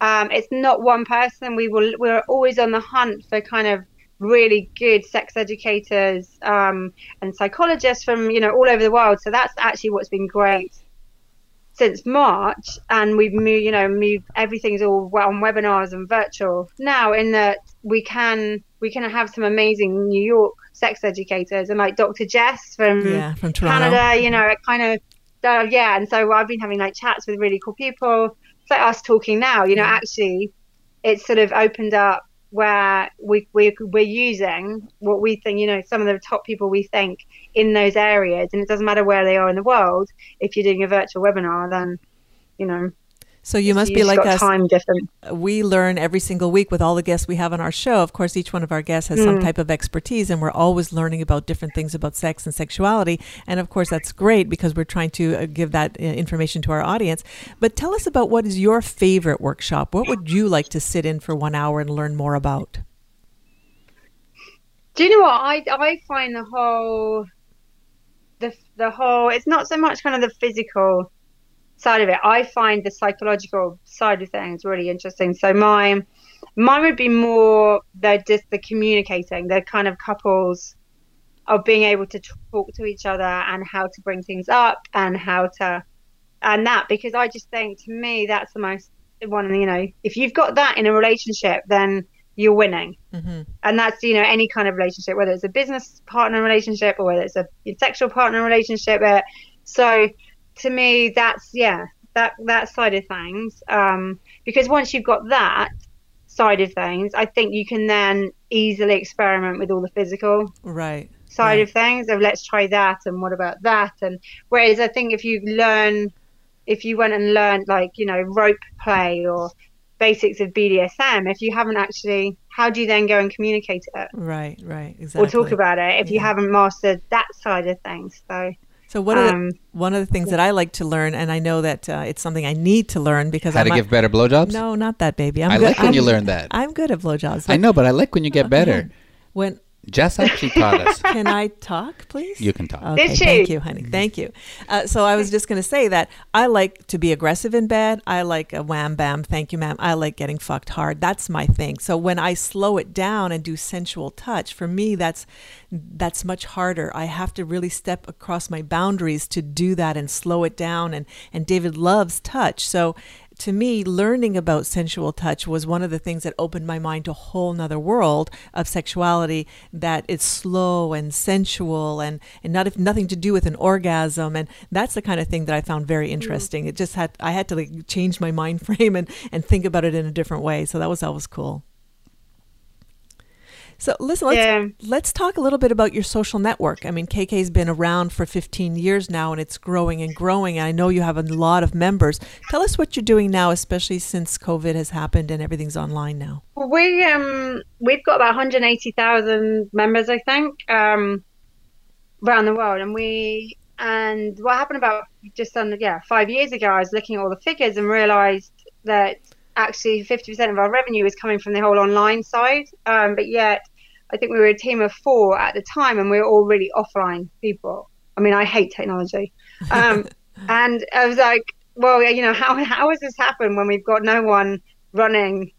um, it's not one person we will we're always on the hunt for kind of really good sex educators um, and psychologists from you know all over the world so that's actually what's been great since March and we've moved you know moved everything's all on webinars and virtual now in that we can we can have some amazing New York sex educators and like Dr. Jess from yeah, from Toronto. Canada, you know, it kind of, uh, yeah. And so I've been having like chats with really cool people. It's like us talking now, you know, Yeah. actually, it's sort of opened up where we, we, we're using what we think, you know, some of the top people we think in those areas. And it doesn't matter where they are in the world. If you're doing a virtual webinar, then, you know, So you must be like us. time different. we learn every single week with all the guests we have on our show. Of course, each one of our guests has some Mm. type of expertise, and we're always learning about different things about sex and sexuality. And of course, that's great because we're trying to uh, give that uh, information to our audience. But tell us about what is your favorite workshop? What would you like to sit in for one hour and learn more about? Do you know what I I find the whole the the whole it's not so much kind of the physical side of it. I find the psychological side of things really interesting. So mine mine would be more the just the communicating, the kind of couples of being able to talk to each other and how to bring things up and how to and that because I just think to me that's the most one you know if you've got that in a relationship then you're winning Mm-hmm. and that's you know any kind of relationship whether it's a business partner relationship or whether it's a sexual partner relationship so to me that's yeah that that side of things um because once you've got that side of things i think you can then easily experiment with all the physical Right. side Right. of things of let's try that and what about that and whereas i think if you learn if you went and learned like you know rope play or basics of bdsm if you haven't actually how do you then go and communicate it Right. Right. Exactly. or talk about it if you haven't mastered that side of things so So one of the um, one of the things that I like to learn, and I know that uh, it's something I need to learn because How I'm to give better blowjobs? no, not that baby. I'm I good. like when I'm, you learn that. I'm good at blowjobs. I know, but I like when you get better. When Jess actually taught us. can I talk, please? You can talk. Okay, thank you, honey. Thank you. Uh, so I was just going to say that I like to be aggressive in bed. I like a wham bam, thank you, ma'am. I like getting fucked hard. That's my thing. So when I slow it down and do sensual touch, for me, that's that's much harder. I have to really step across my boundaries to do that and slow it down. And and David loves touch, so. To me, learning about sensual touch was one of the things that opened my mind to a whole nother world of sexuality that is slow and sensual and, and not if nothing to do with an orgasm and that's the kind of thing that I found very mm. interesting. It just had I had to like change my mind frame and, and think about it in a different way. So that was always cool. So listen, let's Yeah. let's talk a little bit about your social network. I mean, KK's been around for 15 years now, and it's growing and growing. And I know you have a lot of members. Tell us what you're doing now, especially since COVID has happened and everything's online now. we um we've got about 180,000 members I think um around the world and we and what happened about just under yeah 5 years ago I was looking at all the figures and realized that actually 50% of our revenue is coming from the whole online side um but yet I think we were a team of 4 at the time and we were all really offline people I mean I hate technology um and I was like well you know how how has this happened when we've got no one running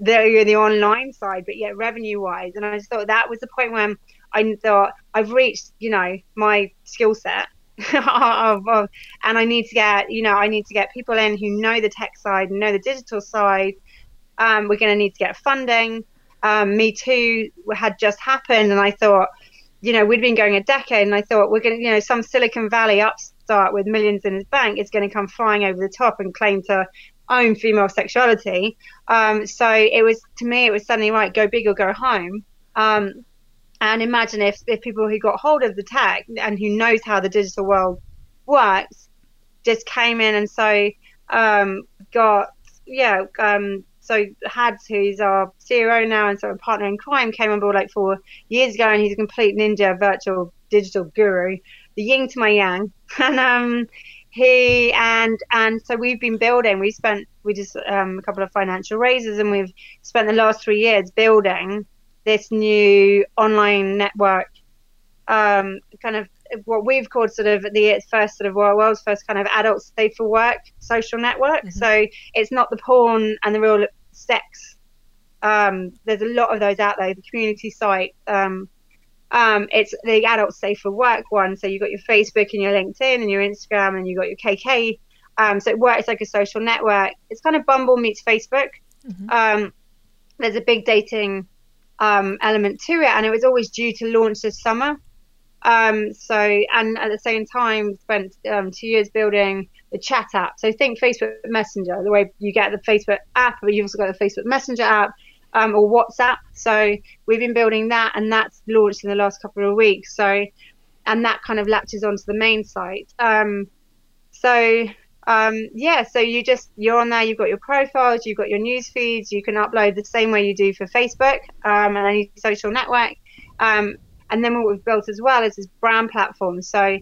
the the online side, but yet revenue wise. And I just thought that was the point when I thought I've reached, you know, my skill set. and I need to get, you know, I need to get people in who know the tech side, and know the digital side, Um, we're going to need to get funding. Um, Me Too had just happened, and I thought, you know, we'd been going a decade, and I thought we're going to, you know, some Silicon Valley upstart with millions in his bank is going to come flying over the top and claim to own female sexuality. Um, so it was to me, it was suddenly right, go big or go home. Um, and imagine if, if people who got hold of the tech and who knows how the digital world works just came in and so um, got yeah um, so Hads who's our CEO now and sort of partner in crime came on board like four years ago and he's a complete ninja virtual digital guru the yin to my yang. And um he and and so we've been building. We spent we just um, a couple of financial raises and we've spent the last three years building this new online network um, kind of what we've called sort of the first sort of world's first kind of adult safe for work social network. Mm-hmm. So it's not the porn and the real sex. Um, there's a lot of those out there. The community site. Um, um, it's the adult safe for work one. So you've got your Facebook and your LinkedIn and your Instagram and you've got your KK. Um, so it works like a social network. It's kind of Bumble meets Facebook. Mm-hmm. Um, there's a big dating um, element to it, and it was always due to launch this summer. Um, so, and at the same time, spent um, two years building the chat app. So, think Facebook Messenger, the way you get the Facebook app, but you've also got the Facebook Messenger app um, or WhatsApp. So, we've been building that, and that's launched in the last couple of weeks. So, and that kind of latches onto the main site. Um, so, um, yeah, so you just you're on there. You've got your profiles, you've got your news feeds. You can upload the same way you do for Facebook um, and any social network. Um, and then what we've built as well is this brand platform. So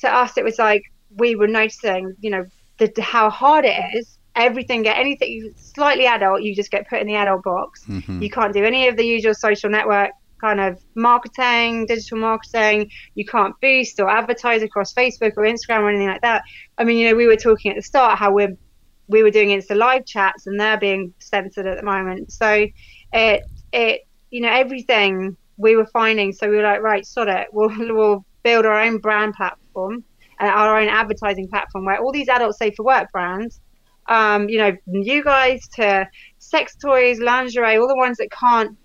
to us, it was like we were noticing, you know, the, how hard it is. Everything, get anything slightly adult, you just get put in the adult box. Mm-hmm. You can't do any of the usual social network kind of marketing, digital marketing. You can't boost or advertise across Facebook or Instagram or anything like that. I mean, you know, we were talking at the start how we're we were doing Insta live chats and they're being censored at the moment. So it it you know everything we were finding. So we were like, right, sod it. We'll we'll build our own brand platform and our own advertising platform where all these adult safe for work brands, um, you know, you guys to sex toys, lingerie, all the ones that can't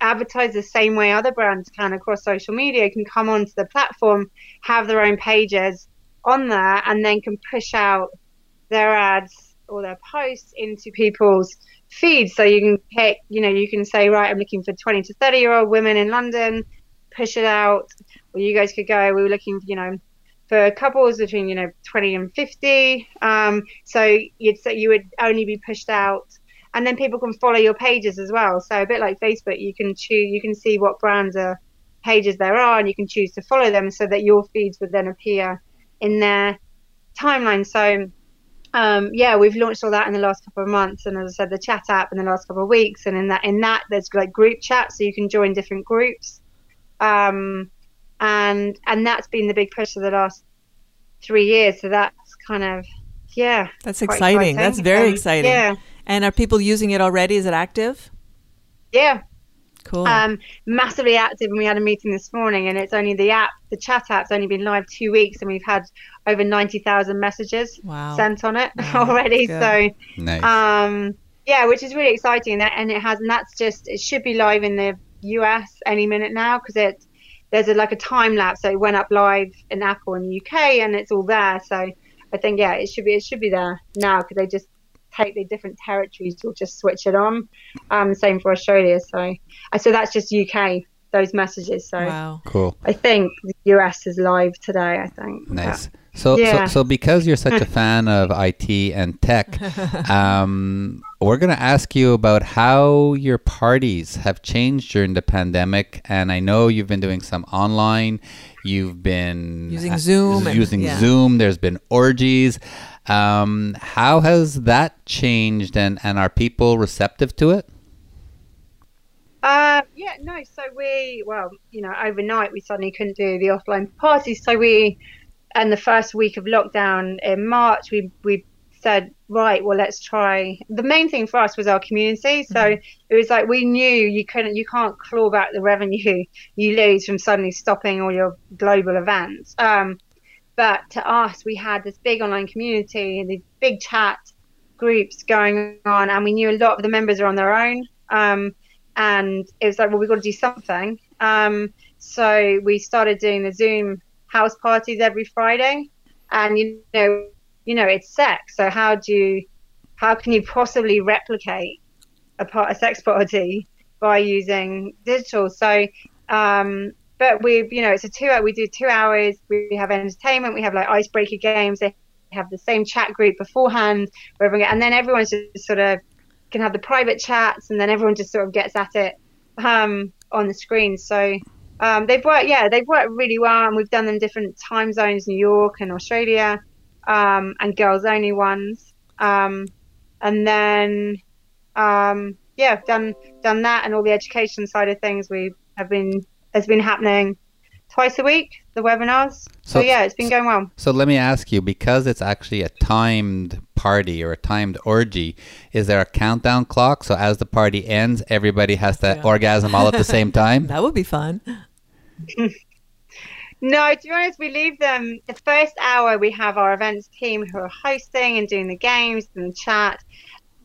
advertise the same way other brands can across social media can come onto the platform, have their own pages on there, and then can push out their ads or their posts into people's feeds. So you can pick, you know, you can say, right, I'm looking for 20 to 30 year old women in London, push it out. Or you guys could go, we were looking, you know, for couples between, you know, 20 and 50. Um, so you'd say you would only be pushed out and then people can follow your pages as well. So a bit like Facebook, you can choose, you can see what brands are pages there are, and you can choose to follow them so that your feeds would then appear in their timeline. So um, yeah, we've launched all that in the last couple of months, and as I said, the chat app in the last couple of weeks, and in that in that there's like group chat, so you can join different groups, um, and and that's been the big push for the last three years. So that's kind of yeah, that's exciting. That's very um, exciting. Yeah. And are people using it already? Is it active? Yeah. Cool. Um, massively active, and we had a meeting this morning, and it's only the app, the chat app's only been live two weeks, and we've had over ninety thousand messages wow. sent on it wow, already. So, nice. um, yeah, which is really exciting. That and it has, and that's just it should be live in the US any minute now because it there's a, like a time lapse. So it went up live in Apple in the UK, and it's all there. So I think yeah, it should be it should be there now because they just take the different territories will just switch it on. Um, same for Australia. So, uh, so that's just UK those messages. So wow. cool. I think the US is live today. I think. Nice. So, yeah. so, so because you're such a fan of IT and tech, um, we're going to ask you about how your parties have changed during the pandemic. And I know you've been doing some online. You've been using Zoom. Using and, yeah. Zoom. There's been orgies. Um, how has that changed, and, and are people receptive to it? Uh, yeah, no. So we, well, you know, overnight we suddenly couldn't do the offline parties. So we, and the first week of lockdown in March, we we said, right, well, let's try. The main thing for us was our community. So mm-hmm. it was like we knew you couldn't, you can't claw back the revenue you lose from suddenly stopping all your global events. Um, but to us, we had this big online community and this big chat groups going on, and we knew a lot of the members are on their own. Um, and it was like, well, we've got to do something. Um, so we started doing the Zoom house parties every Friday, and you know, you know, it's sex. So how do you, how can you possibly replicate a part a sex party by using digital? So, um, but we, you know, it's a two hour We do two hours. We have entertainment. We have like icebreaker games. They have the same chat group beforehand, where everyone, and then everyone's just sort of can have the private chats, and then everyone just sort of gets at it um, on the screen. So um, they've worked, yeah, they've worked really well, and we've done them different time zones, New York and Australia, um, and girls only ones. Um, and then, um, yeah, done done that, and all the education side of things we have been has been happening twice a week. The webinars. So, So- yeah, it's been going well. So let me ask you, because it's actually a timed party or a timed orgy, is there a countdown clock? So as the party ends, everybody has to Yeah. orgasm all at the same time? That would be fun. No, to be honest, we leave them the first hour. We have our events team who are hosting and doing the games and the chat,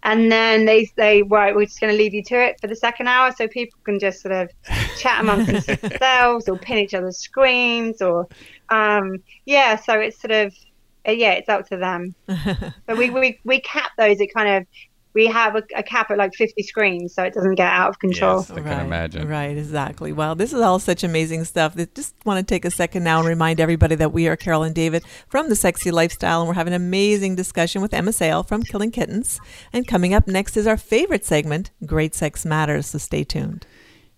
and then they say, "Right, we're just going to leave you to it for the second hour, so people can just sort of chat amongst themselves or pin each other's screens or um, yeah." So it's sort of uh, yeah, it's up to them. but we, we we cap those. It kind of we have a, a cap at like 50 screens, so it doesn't get out of control. Yes, I can imagine. Right, exactly. Well, this is all such amazing stuff. That just want to take a second now and remind everybody that we are Carol and David from the Sexy Lifestyle, and we're having an amazing discussion with Emma Sayle from Killing Kittens. And coming up next is our favorite segment, Great Sex Matters. So stay tuned.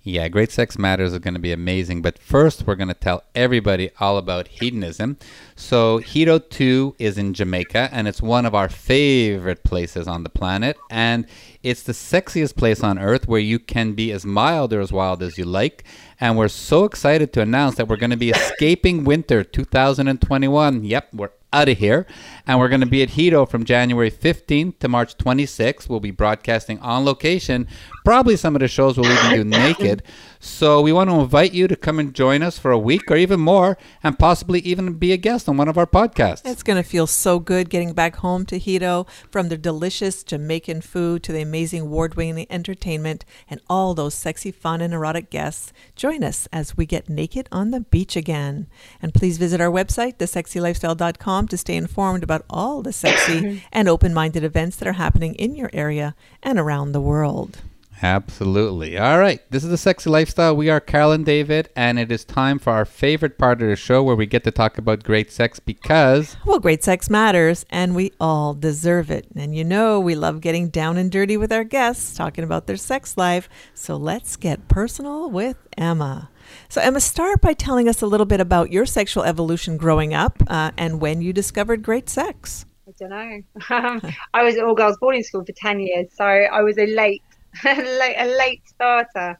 Yeah, Great Sex Matters is going to be amazing. But first, we're going to tell everybody all about hedonism. So, Hedo 2 is in Jamaica, and it's one of our favorite places on the planet. And it's the sexiest place on earth where you can be as mild or as wild as you like. And we're so excited to announce that we're going to be escaping winter 2021. Yep, we're out of here. And we're going to be at Hedo from January 15th to March 26th. We'll be broadcasting on location. Probably some of the shows we'll even do naked. So we want to invite you to come and join us for a week or even more and possibly even be a guest on one of our podcasts. It's going to feel so good getting back home to Hedo from the delicious Jamaican food to the amazing award winning entertainment and all those sexy, fun, and erotic guests. Join us as we get naked on the beach again. And please visit our website, thesexylifestyle.com, to stay informed about all the sexy and open minded events that are happening in your area and around the world. Absolutely. All right. This is the Sexy Lifestyle. We are Carol and David, and it is time for our favorite part of the show where we get to talk about great sex because Well, great sex matters, and we all deserve it. And you know, we love getting down and dirty with our guests, talking about their sex life. So let's get personal with Emma. So, Emma, start by telling us a little bit about your sexual evolution growing up uh, and when you discovered great sex. I don't know. Um, I was at all girls boarding school for 10 years, so I was a late, late a late starter.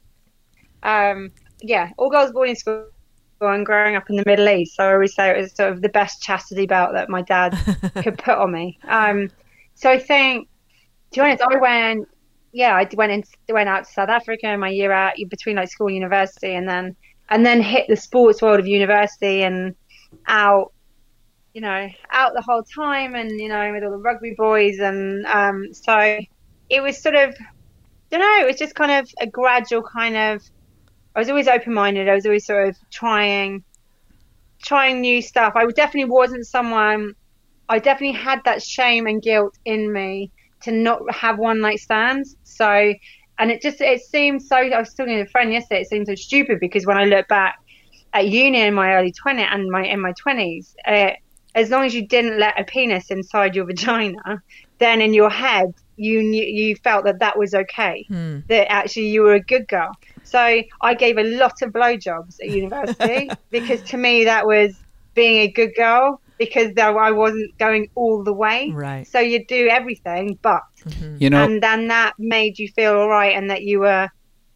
Um, yeah, all girls boarding school and growing up in the Middle East. So I always say it was sort of the best chastity belt that my dad could put on me. Um, so I think, to be honest, I went, yeah, I went in, went out to South Africa in my year out between like school and university, and then and then hit the sports world of university and out you know, out the whole time and, you know, with all the rugby boys. And um, so it was sort of, don't know, it was just kind of a gradual kind of, I was always open minded. I was always sort of trying, trying new stuff. I definitely wasn't someone, I definitely had that shame and guilt in me to not have one night stands. So, and it just, it seemed so, I was talking to a friend yesterday, it seemed so stupid because when I look back at uni in my early 20s and my, in my 20s, uh, as long as you didn't let a penis inside your vagina, then in your head you knew, you felt that that was okay. Hmm. That actually you were a good girl. So I gave a lot of blowjobs at university because to me that was being a good girl because though I wasn't going all the way. Right. So you do everything, but mm-hmm. you know and then that made you feel all right and that you were,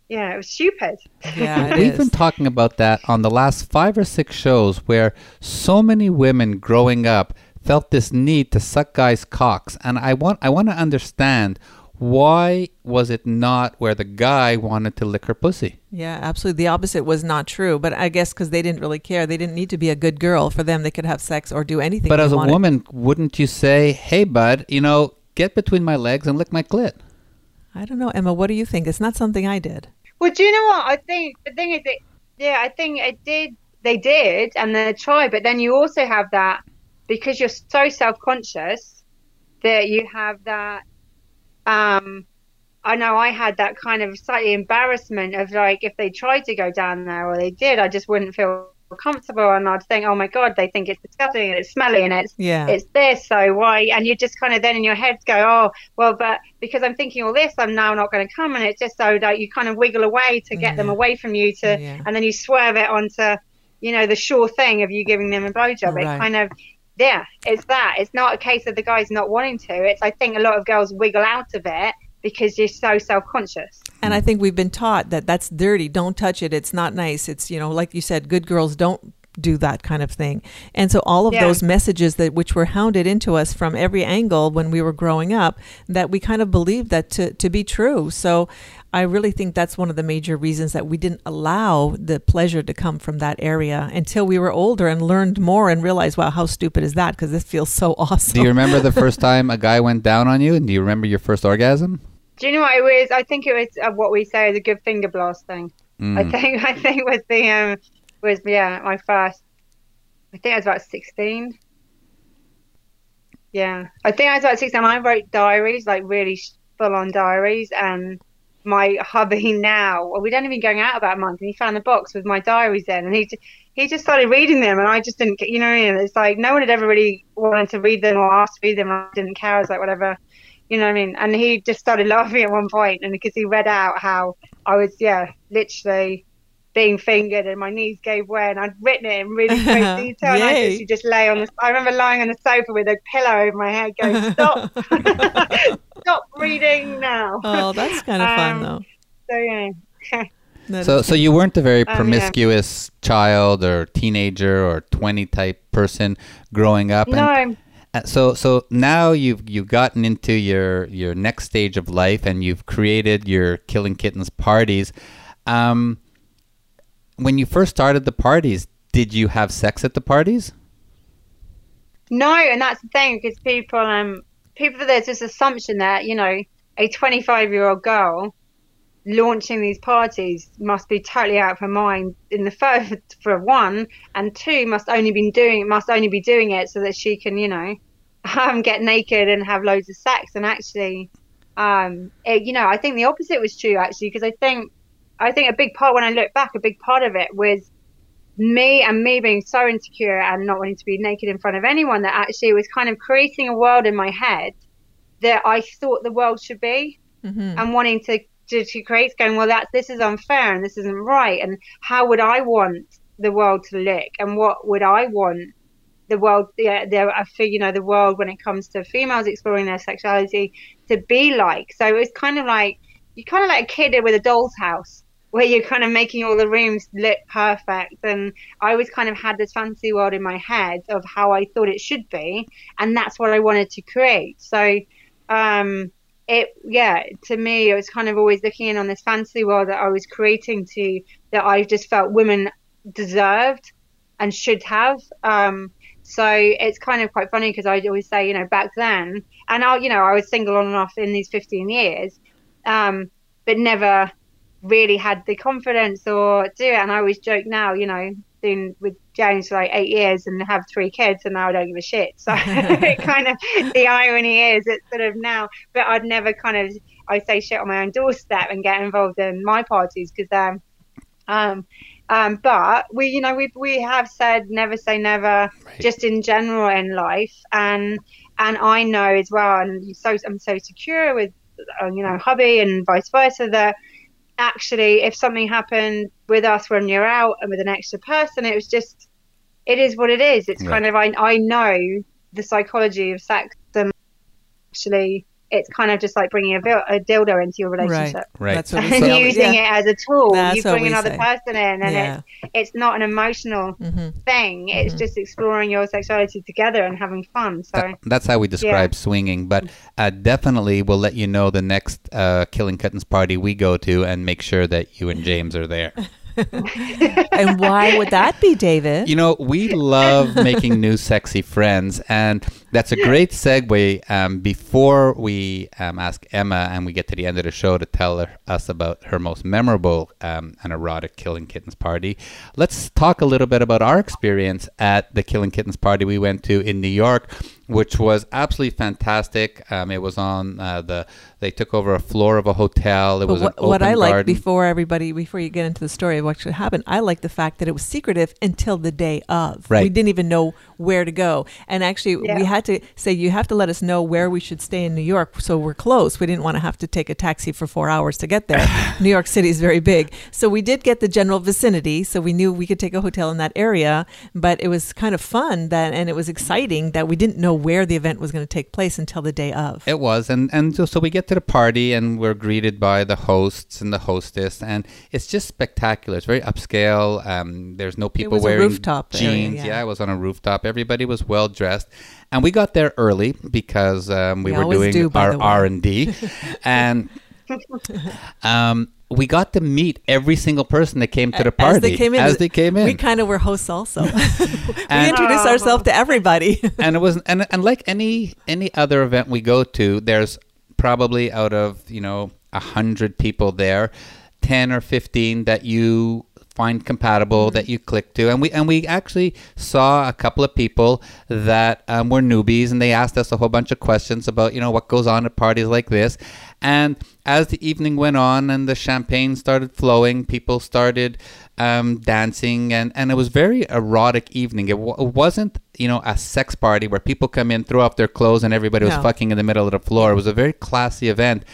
yeah, it was stupid. Yeah, it We've is. been talking about that on the last five or six shows where so many women growing up felt this need to suck guys' cocks. And I want I want to understand why was it not where the guy wanted to lick her pussy? Yeah, absolutely. The opposite was not true, but I guess because they didn't really care. They didn't need to be a good girl for them. They could have sex or do anything. But they as a woman, wouldn't you say, "Hey, bud, you know, get between my legs and lick my clit. I don't know, Emma. What do you think? It's not something I did. Well, do you know what? I think the thing is that, yeah, I think it did. They did, and they tried, but then you also have that because you're so self-conscious that you have that. Um, I know I had that kind of slightly embarrassment of like if they tried to go down there or they did, I just wouldn't feel comfortable, and I'd think, oh my god, they think it's disgusting and it's smelly and it's Yeah. it's this, so why? And you just kind of then in your head go, oh, well, but because I'm thinking all this, I'm now not going to come. And it's just so that you kind of wiggle away to get them away from you to, Yeah. and then you swerve it onto, you know, the sure thing of you giving them a blowjob. Right. It kind of, yeah, it's that. It's not a case of the guys not wanting to. It's, I think a lot of girls wiggle out of it because you're so self conscious. And I think we've been taught that that's dirty. Don't touch it. It's not nice. It's, you know, like you said, good girls don't do that kind of thing. And so all of Yeah. those messages that which were hounded into us from every angle when we were growing up that we kind of believed that to, to be true. So I really think that's one of the major reasons that we didn't allow the pleasure to come from that area until we were older and learned more and realized, wow, how stupid is that? Because this feels so awesome. Do you remember the first time a guy went down on you? And do you remember your first orgasm? Do you know what it was? I think it was uh, what we say is a good finger blast thing. Mm. I think I think was the um was yeah my first. I think I was about sixteen. Yeah, I think I was about sixteen. I wrote diaries, like really full on diaries, and my hubby now. Well, we'd only been going out about a month, and he found the box with my diaries in, and he he just started reading them, and I just didn't. You know, what I mean? it's like no one had ever really wanted to read them or asked to read them. I didn't care. I was like whatever. You know what I mean? And he just started laughing at one point, and because he read out how I was, yeah, literally being fingered, and my knees gave way, and I'd written it in really great detail. and I Yay. just, just lay on the. I remember lying on the sofa with a pillow over my head, going, "Stop, stop reading now." oh, that's kind of fun Um, though. So yeah. So, so you weren't a very Um, yeah. promiscuous child or teenager or twenty type person growing up. and- No, Uh, so so now you've you've gotten into your your next stage of life and you've created your killing kittens parties um when you first started the parties did you have sex at the parties No, and that's the thing because people, um, people there's this assumption that you know a 25 year old girl launching these parties must be totally out of her mind in the first for one, and two must only be doing must only be doing it so that she can you know um, get naked and have loads of sex. And actually, um, it, you know, I think the opposite was true actually because I think I think a big part when I look back, a big part of it was me and me being so insecure and not wanting to be naked in front of anyone that actually was kind of creating a world in my head that I thought the world should be Mhm. and wanting to, to, to create going, well, that's, this is unfair and this isn't right. And how would I want the world to look and what would I want the world, yeah, the, I feel, you know, the world when it comes to females exploring their sexuality to be like. So it was kind of like, you're kind of like a kid with a doll's house where you're kind of making all the rooms look perfect. And I always kind of had this fantasy world in my head of how I thought it should be. And that's what I wanted to create. So, um, it, yeah, to me, it was kind of always looking in on this fantasy world that I was creating to, that I just felt women deserved and should have. Um, so it's kind of quite funny because I always say, you know, back then, and I, you know, I was single on and off in these 15 years, um, but never really had the confidence or do it. And I always joke now, you know, been with James for like eight years and have three kids, and now I don't give a shit. So it kind of the irony is, it's sort of now, but I'd never kind of I say shit on my own doorstep and get involved in my parties because um um um but we you know we we have said never say never Right. just in general in life and and I know as well and so I'm so secure with uh, you know hubby and vice versa that actually if something happened with us when you're out and with an extra person it was just it is what it is it's Right. kind of I, I know the psychology of sex and actually it's kind of just like bringing a, a dildo into your relationship Right. That's what and say. using yeah. it as a tool That's you bring another say. person in and Yeah. it's it's not an emotional Mhm. thing it's Mhm. just exploring your sexuality together and having fun so That- that's how we describe swinging but uh, definitely we'll let you know the next uh, killing kittens party we go to and make sure that you and james are there and why would that be, David? You know, we love making new sexy friends, and that's a great segue. Um, before we um, ask Emma and we get to the end of the show to tell her, us about her most memorable um, and erotic Killing Kittens party, let's talk a little bit about our experience at the Killing Kittens party we went to in New York which was absolutely fantastic. Um, it was on uh, the. They took over a floor of a hotel. It But was what, an open what I like before everybody, before you get into the story of what actually happened, I like the fact that it was secretive until the day of. Right. We didn't even know where to go, and actually, we had to say you have to let us know where we should stay in New York, so we're close. We didn't want to have to take a taxi for four hours to get there. New York City is very big, so we did get the general vicinity, so we knew we could take a hotel in that area. But it was kind of fun that, and it was exciting that we didn't know where the event was going to take place until the day of. It was, and and so, so we get to the party, and we're greeted by the hosts and the hostess, and it's just spectacular. It's very upscale. Um, there's no people wearing rooftop area, jeans. yeah. yeah, it was on a rooftop. Everybody was well dressed, and we got there early because um, we, We were doing do, our. R and D, and um, we got to meet every single person that came to the party As they came in, As they came in. we kind of were hosts also. we introduced ourselves to everybody. and it was and, and like any any other event we go to there's probably out of you know a hundred people there 10 or 15 that you find compatible that you click to. And we and we actually saw a couple of people that um, were newbies and they asked us a whole bunch of questions about you know what goes on at parties like this. And as the evening went on and the champagne started flowing people started um, dancing and, and it was very erotic evening. It, w- it wasn't you know a sex party where people come in throw off their clothes and everybody was No. fucking in the middle of the floor. It was a very classy event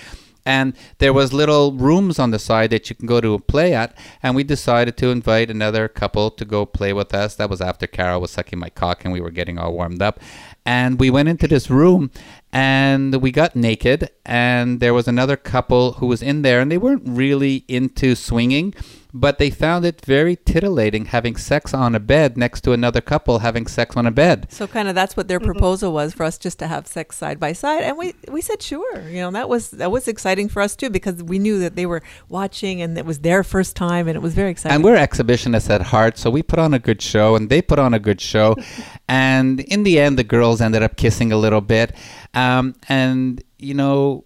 and there was little rooms on the side that you can go to play at. And we decided to invite another couple to go play with us. That was after carol was sucking my cock and we were getting all warmed up. And we went into this room and we got naked and there was another couple who was in there and they weren't really into swinging but they found it very titillating having sex on a bed next to another couple having sex on a bed so kind of that's what their mm-hmm. proposal was for us just to have sex side by side, and we we said sure. You know that was that was exciting for us too because we knew that they were watching and it was their first time and it was very exciting. And we're exhibitionists at heart, so we put on a good show, and they put on a good show. and in the end, the girls ended up kissing a little bit. Um, and, you know,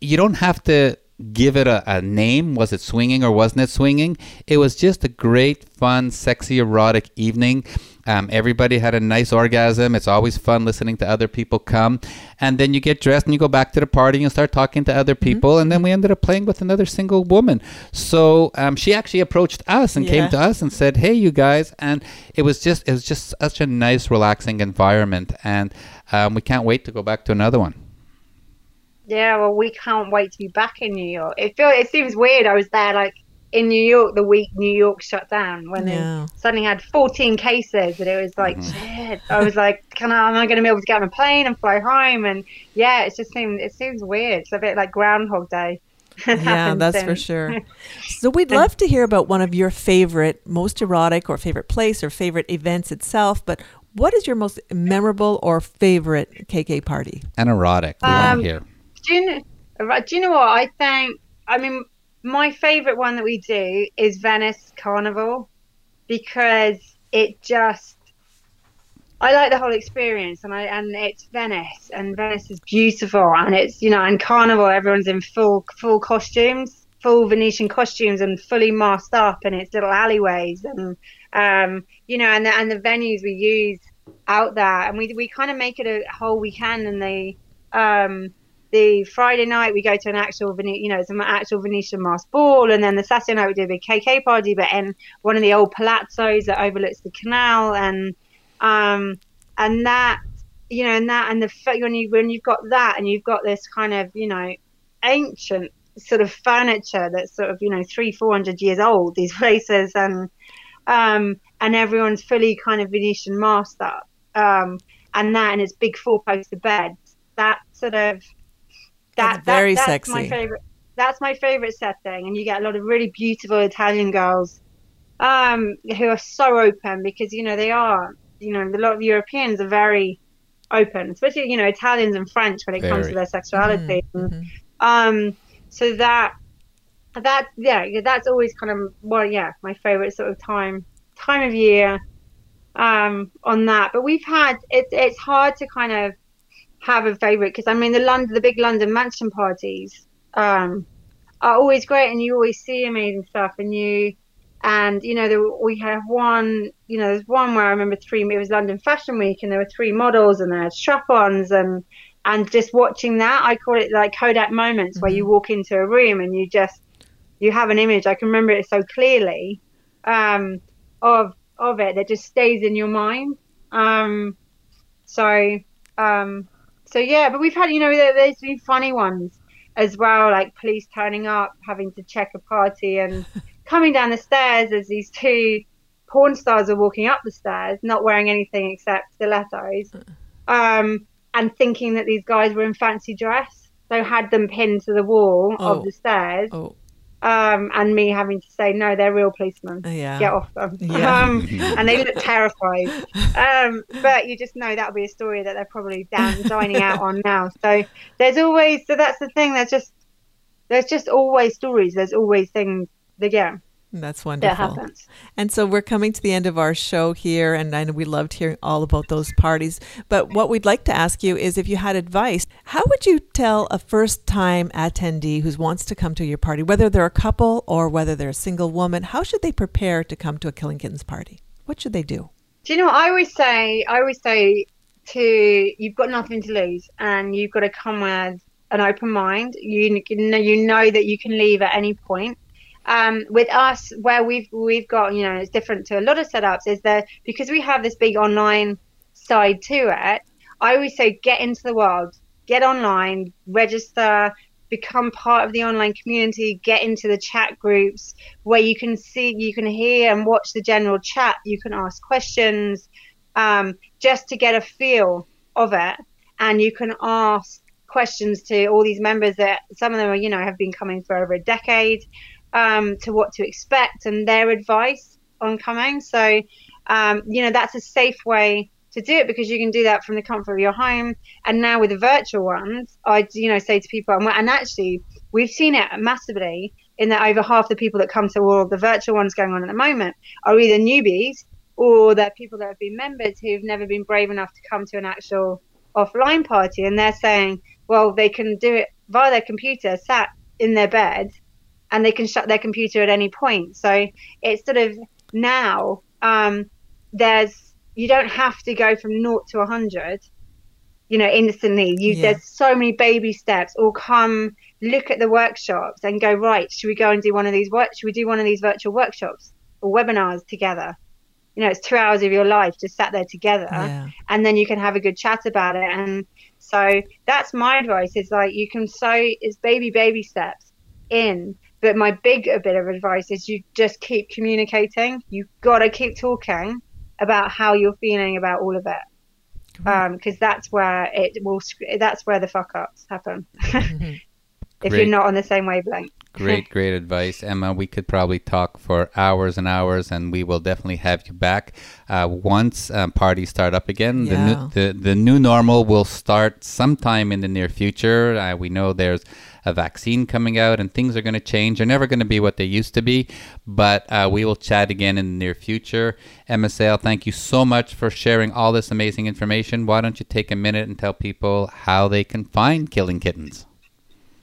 you don't have to give it a, a name. Was it swinging or wasn't it swinging? It was just a great, fun, sexy, erotic evening. Um, everybody had a nice orgasm. It's always fun listening to other people come. And then you get dressed and you go back to the party and start talking to other people. And then we ended up playing with another single woman. So um, she actually approached us and came to us and said, "Hey, you guys!" And it was just it was just such a nice, relaxing environment. And um, we can't wait to go back to another one. Yeah, well, we can't wait to be back in New York. It feels it seems weird. I was there like in New York the week New York shut down when Yeah. they suddenly had 14 cases, and it was like shit. I was like, can I? Am I going to be able to get on a plane and fly home? And yeah, it just seems it seems weird. It's a bit like Groundhog Day. yeah, happened that's for sure. So we'd love to hear about one of your favorite, most erotic, or favorite place, or favorite events itself. But what is your most memorable or favorite KK party? And erotic. We want Um, to hear. Do you know? Do you know what I think? I mean, my favorite one that we do is Venice Carnival because it just. I like the whole experience, and I and it's Venice, and Venice is beautiful, and it's you know, and Carnival, everyone's in full full costumes, full Venetian costumes, and fully masked up, and it's little alleyways, and um, you know, and the, and the venues we use out there, and we we kind of make it a whole weekend, and they um the Friday night we go to an actual you know it's an actual Venetian masked ball, and then the Saturday night we do a big KK party, but in one of the old palazzos that overlooks the canal, and um and that you know and that and the when you when you've got that and you've got this kind of you know ancient sort of furniture that's sort of you know three four hundred years old these places and um and everyone's fully kind of Venetian masked up. Um and that and it's big four poster beds. That sort of that, That's very that, that's my favorite that's my favorite setting. And you get a lot of really beautiful italian girls um who are so open because you know they are you know a lot of europeans are very open especially you know italians and french when it comes to their sexuality. Mhm, um so that that yeah, yeah, that's always kind of well, yeah, my favorite sort of time time of year um, on that. But we've had it's it's hard to kind of have a favorite because I mean the London the big London mansion parties um, are always great and you always see amazing stuff and you and you know there, we have one you know there's one where I remember three it was London Fashion Week and there were three models and there had strap-ons and and just watching that I call it like Kodak moments mm-hmm. where you mm-hmm. walk into a room and you just you have an image I can remember it so clearly um, of of it that just stays in your mind um, so um, so yeah but we've had you know there, there's been funny ones as well like police turning up having to check a party and coming down the stairs as these two porn stars are walking up the stairs, not wearing anything except stilettos, um, and thinking that these guys were in fancy dress. So had them pinned to the wall oh. of the stairs. Oh. Um, and me having to say no, they're real policemen. Yeah. Get off them. Yeah. Um, and they look terrified. Um, but you just know that'll be a story that they're probably down dining out on now. So there's always so that's the thing. There's just there's just always stories. There's always things yeah. That's wonderful. And so we're coming to the end of our show here, and I know we loved hearing all about those parties. But what we'd like to ask you is if you had advice, how would you tell a first time attendee who wants to come to your party, whether they're a couple or whether they're a single woman, how should they prepare to come to a Killing Kittens party? What should they do? Do you know what I always say? I always say to you've got nothing to lose and you've got to come with an open mind. You, you know, you know that you can leave at any point um, with us where we've we've got you know it's different to a lot of setups is that because we have this big online side to it i always say get into the world get online register become part of the online community get into the chat groups where you can see you can hear and watch the general chat you can ask questions um, just to get a feel of it. And you can ask questions to all these members that some of them are you know have been coming for over a decade um, to what to expect and their advice on coming. So, um, you know, that's a safe way to do it because you can do that from the comfort of your home. And now with the virtual ones, I, you know, say to people, and actually, we've seen it massively in that over half the people that come to all the virtual ones going on at the moment are either newbies or they're people that have been members who've never been brave enough to come to an actual offline party. And they're saying, well, they can do it via their computer, sat in their bed and they can shut their computer at any point. So it's sort of now um, there's you don't have to go from naught to a hundred, you know, instantly. You yeah. there's so many baby steps. Or come look at the workshops and go right. Should we go and do one of these work? Should we do one of these virtual workshops or webinars together? You know, it's two hours of your life just sat there together, yeah. and then you can have a good chat about it. And so that's my advice: is like you can so it's baby baby steps in but my big bit of advice is you just keep communicating. You've got to keep talking about how you're feeling about all of it, because um, that's where it will. That's where the fuck ups happen. Mm-hmm. if you're not on the same wavelength. great, great advice, Emma. We could probably talk for hours and hours, and we will definitely have you back uh, once um, parties start up again. Yeah. The, new, the the new normal will start sometime in the near future. Uh, we know there's a vaccine coming out and things are going to change. They're never going to be what they used to be, but uh, we will chat again in the near future. Sayle, thank you so much for sharing all this amazing information. Why don't you take a minute and tell people how they can find Killing Kittens?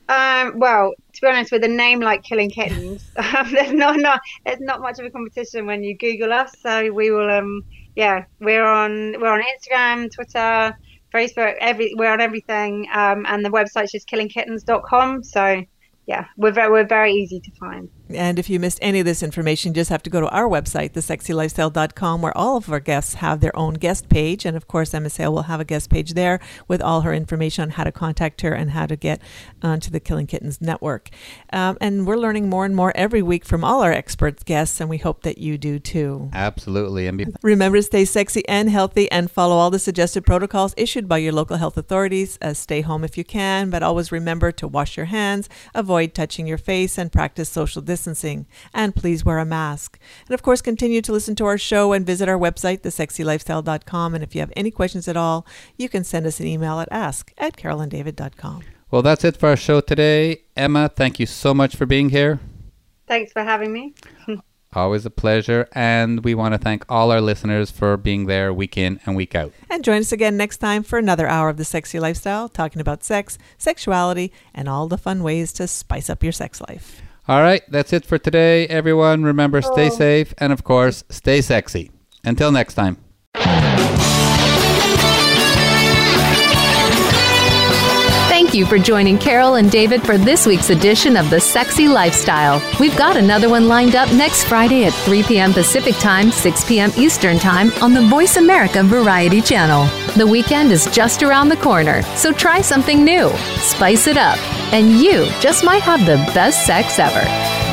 Um, well, to be honest, with a name like Killing Kittens, um, there's not, not there's not much of a competition when you Google us. So we will, um, yeah, we're on we're on Instagram, Twitter, Facebook, every we're on everything, um, and the website's just killingkittens.com. So yeah, we're very, we're very easy to find. And if you missed any of this information, you just have to go to our website, thesexylifestyle.com, where all of our guests have their own guest page. And of course, Emma Sayle will have a guest page there with all her information on how to contact her and how to get onto the Killing Kittens network. Um, and we're learning more and more every week from all our expert guests, and we hope that you do too. Absolutely. And be- remember to stay sexy and healthy and follow all the suggested protocols issued by your local health authorities. Uh, stay home if you can, but always remember to wash your hands, avoid touching your face, and practice social distancing distancing, and please wear a mask. And of course, continue to listen to our show and visit our website, thesexylifestyle.com. And if you have any questions at all, you can send us an email at ask at carolanddavid.com. Well, that's it for our show today. Emma, thank you so much for being here. Thanks for having me. Always a pleasure. And we want to thank all our listeners for being there week in and week out. And join us again next time for another hour of the sexy lifestyle, talking about sex, sexuality, and all the fun ways to spice up your sex life. All right, that's it for today, everyone. Remember, stay oh. safe and, of course, stay sexy. Until next time. Thank you for joining Carol and David for this week's edition of The Sexy Lifestyle. We've got another one lined up next Friday at 3 p.m. Pacific Time, 6 p.m. Eastern Time on the Voice America Variety Channel. The weekend is just around the corner, so try something new, spice it up, and you just might have the best sex ever.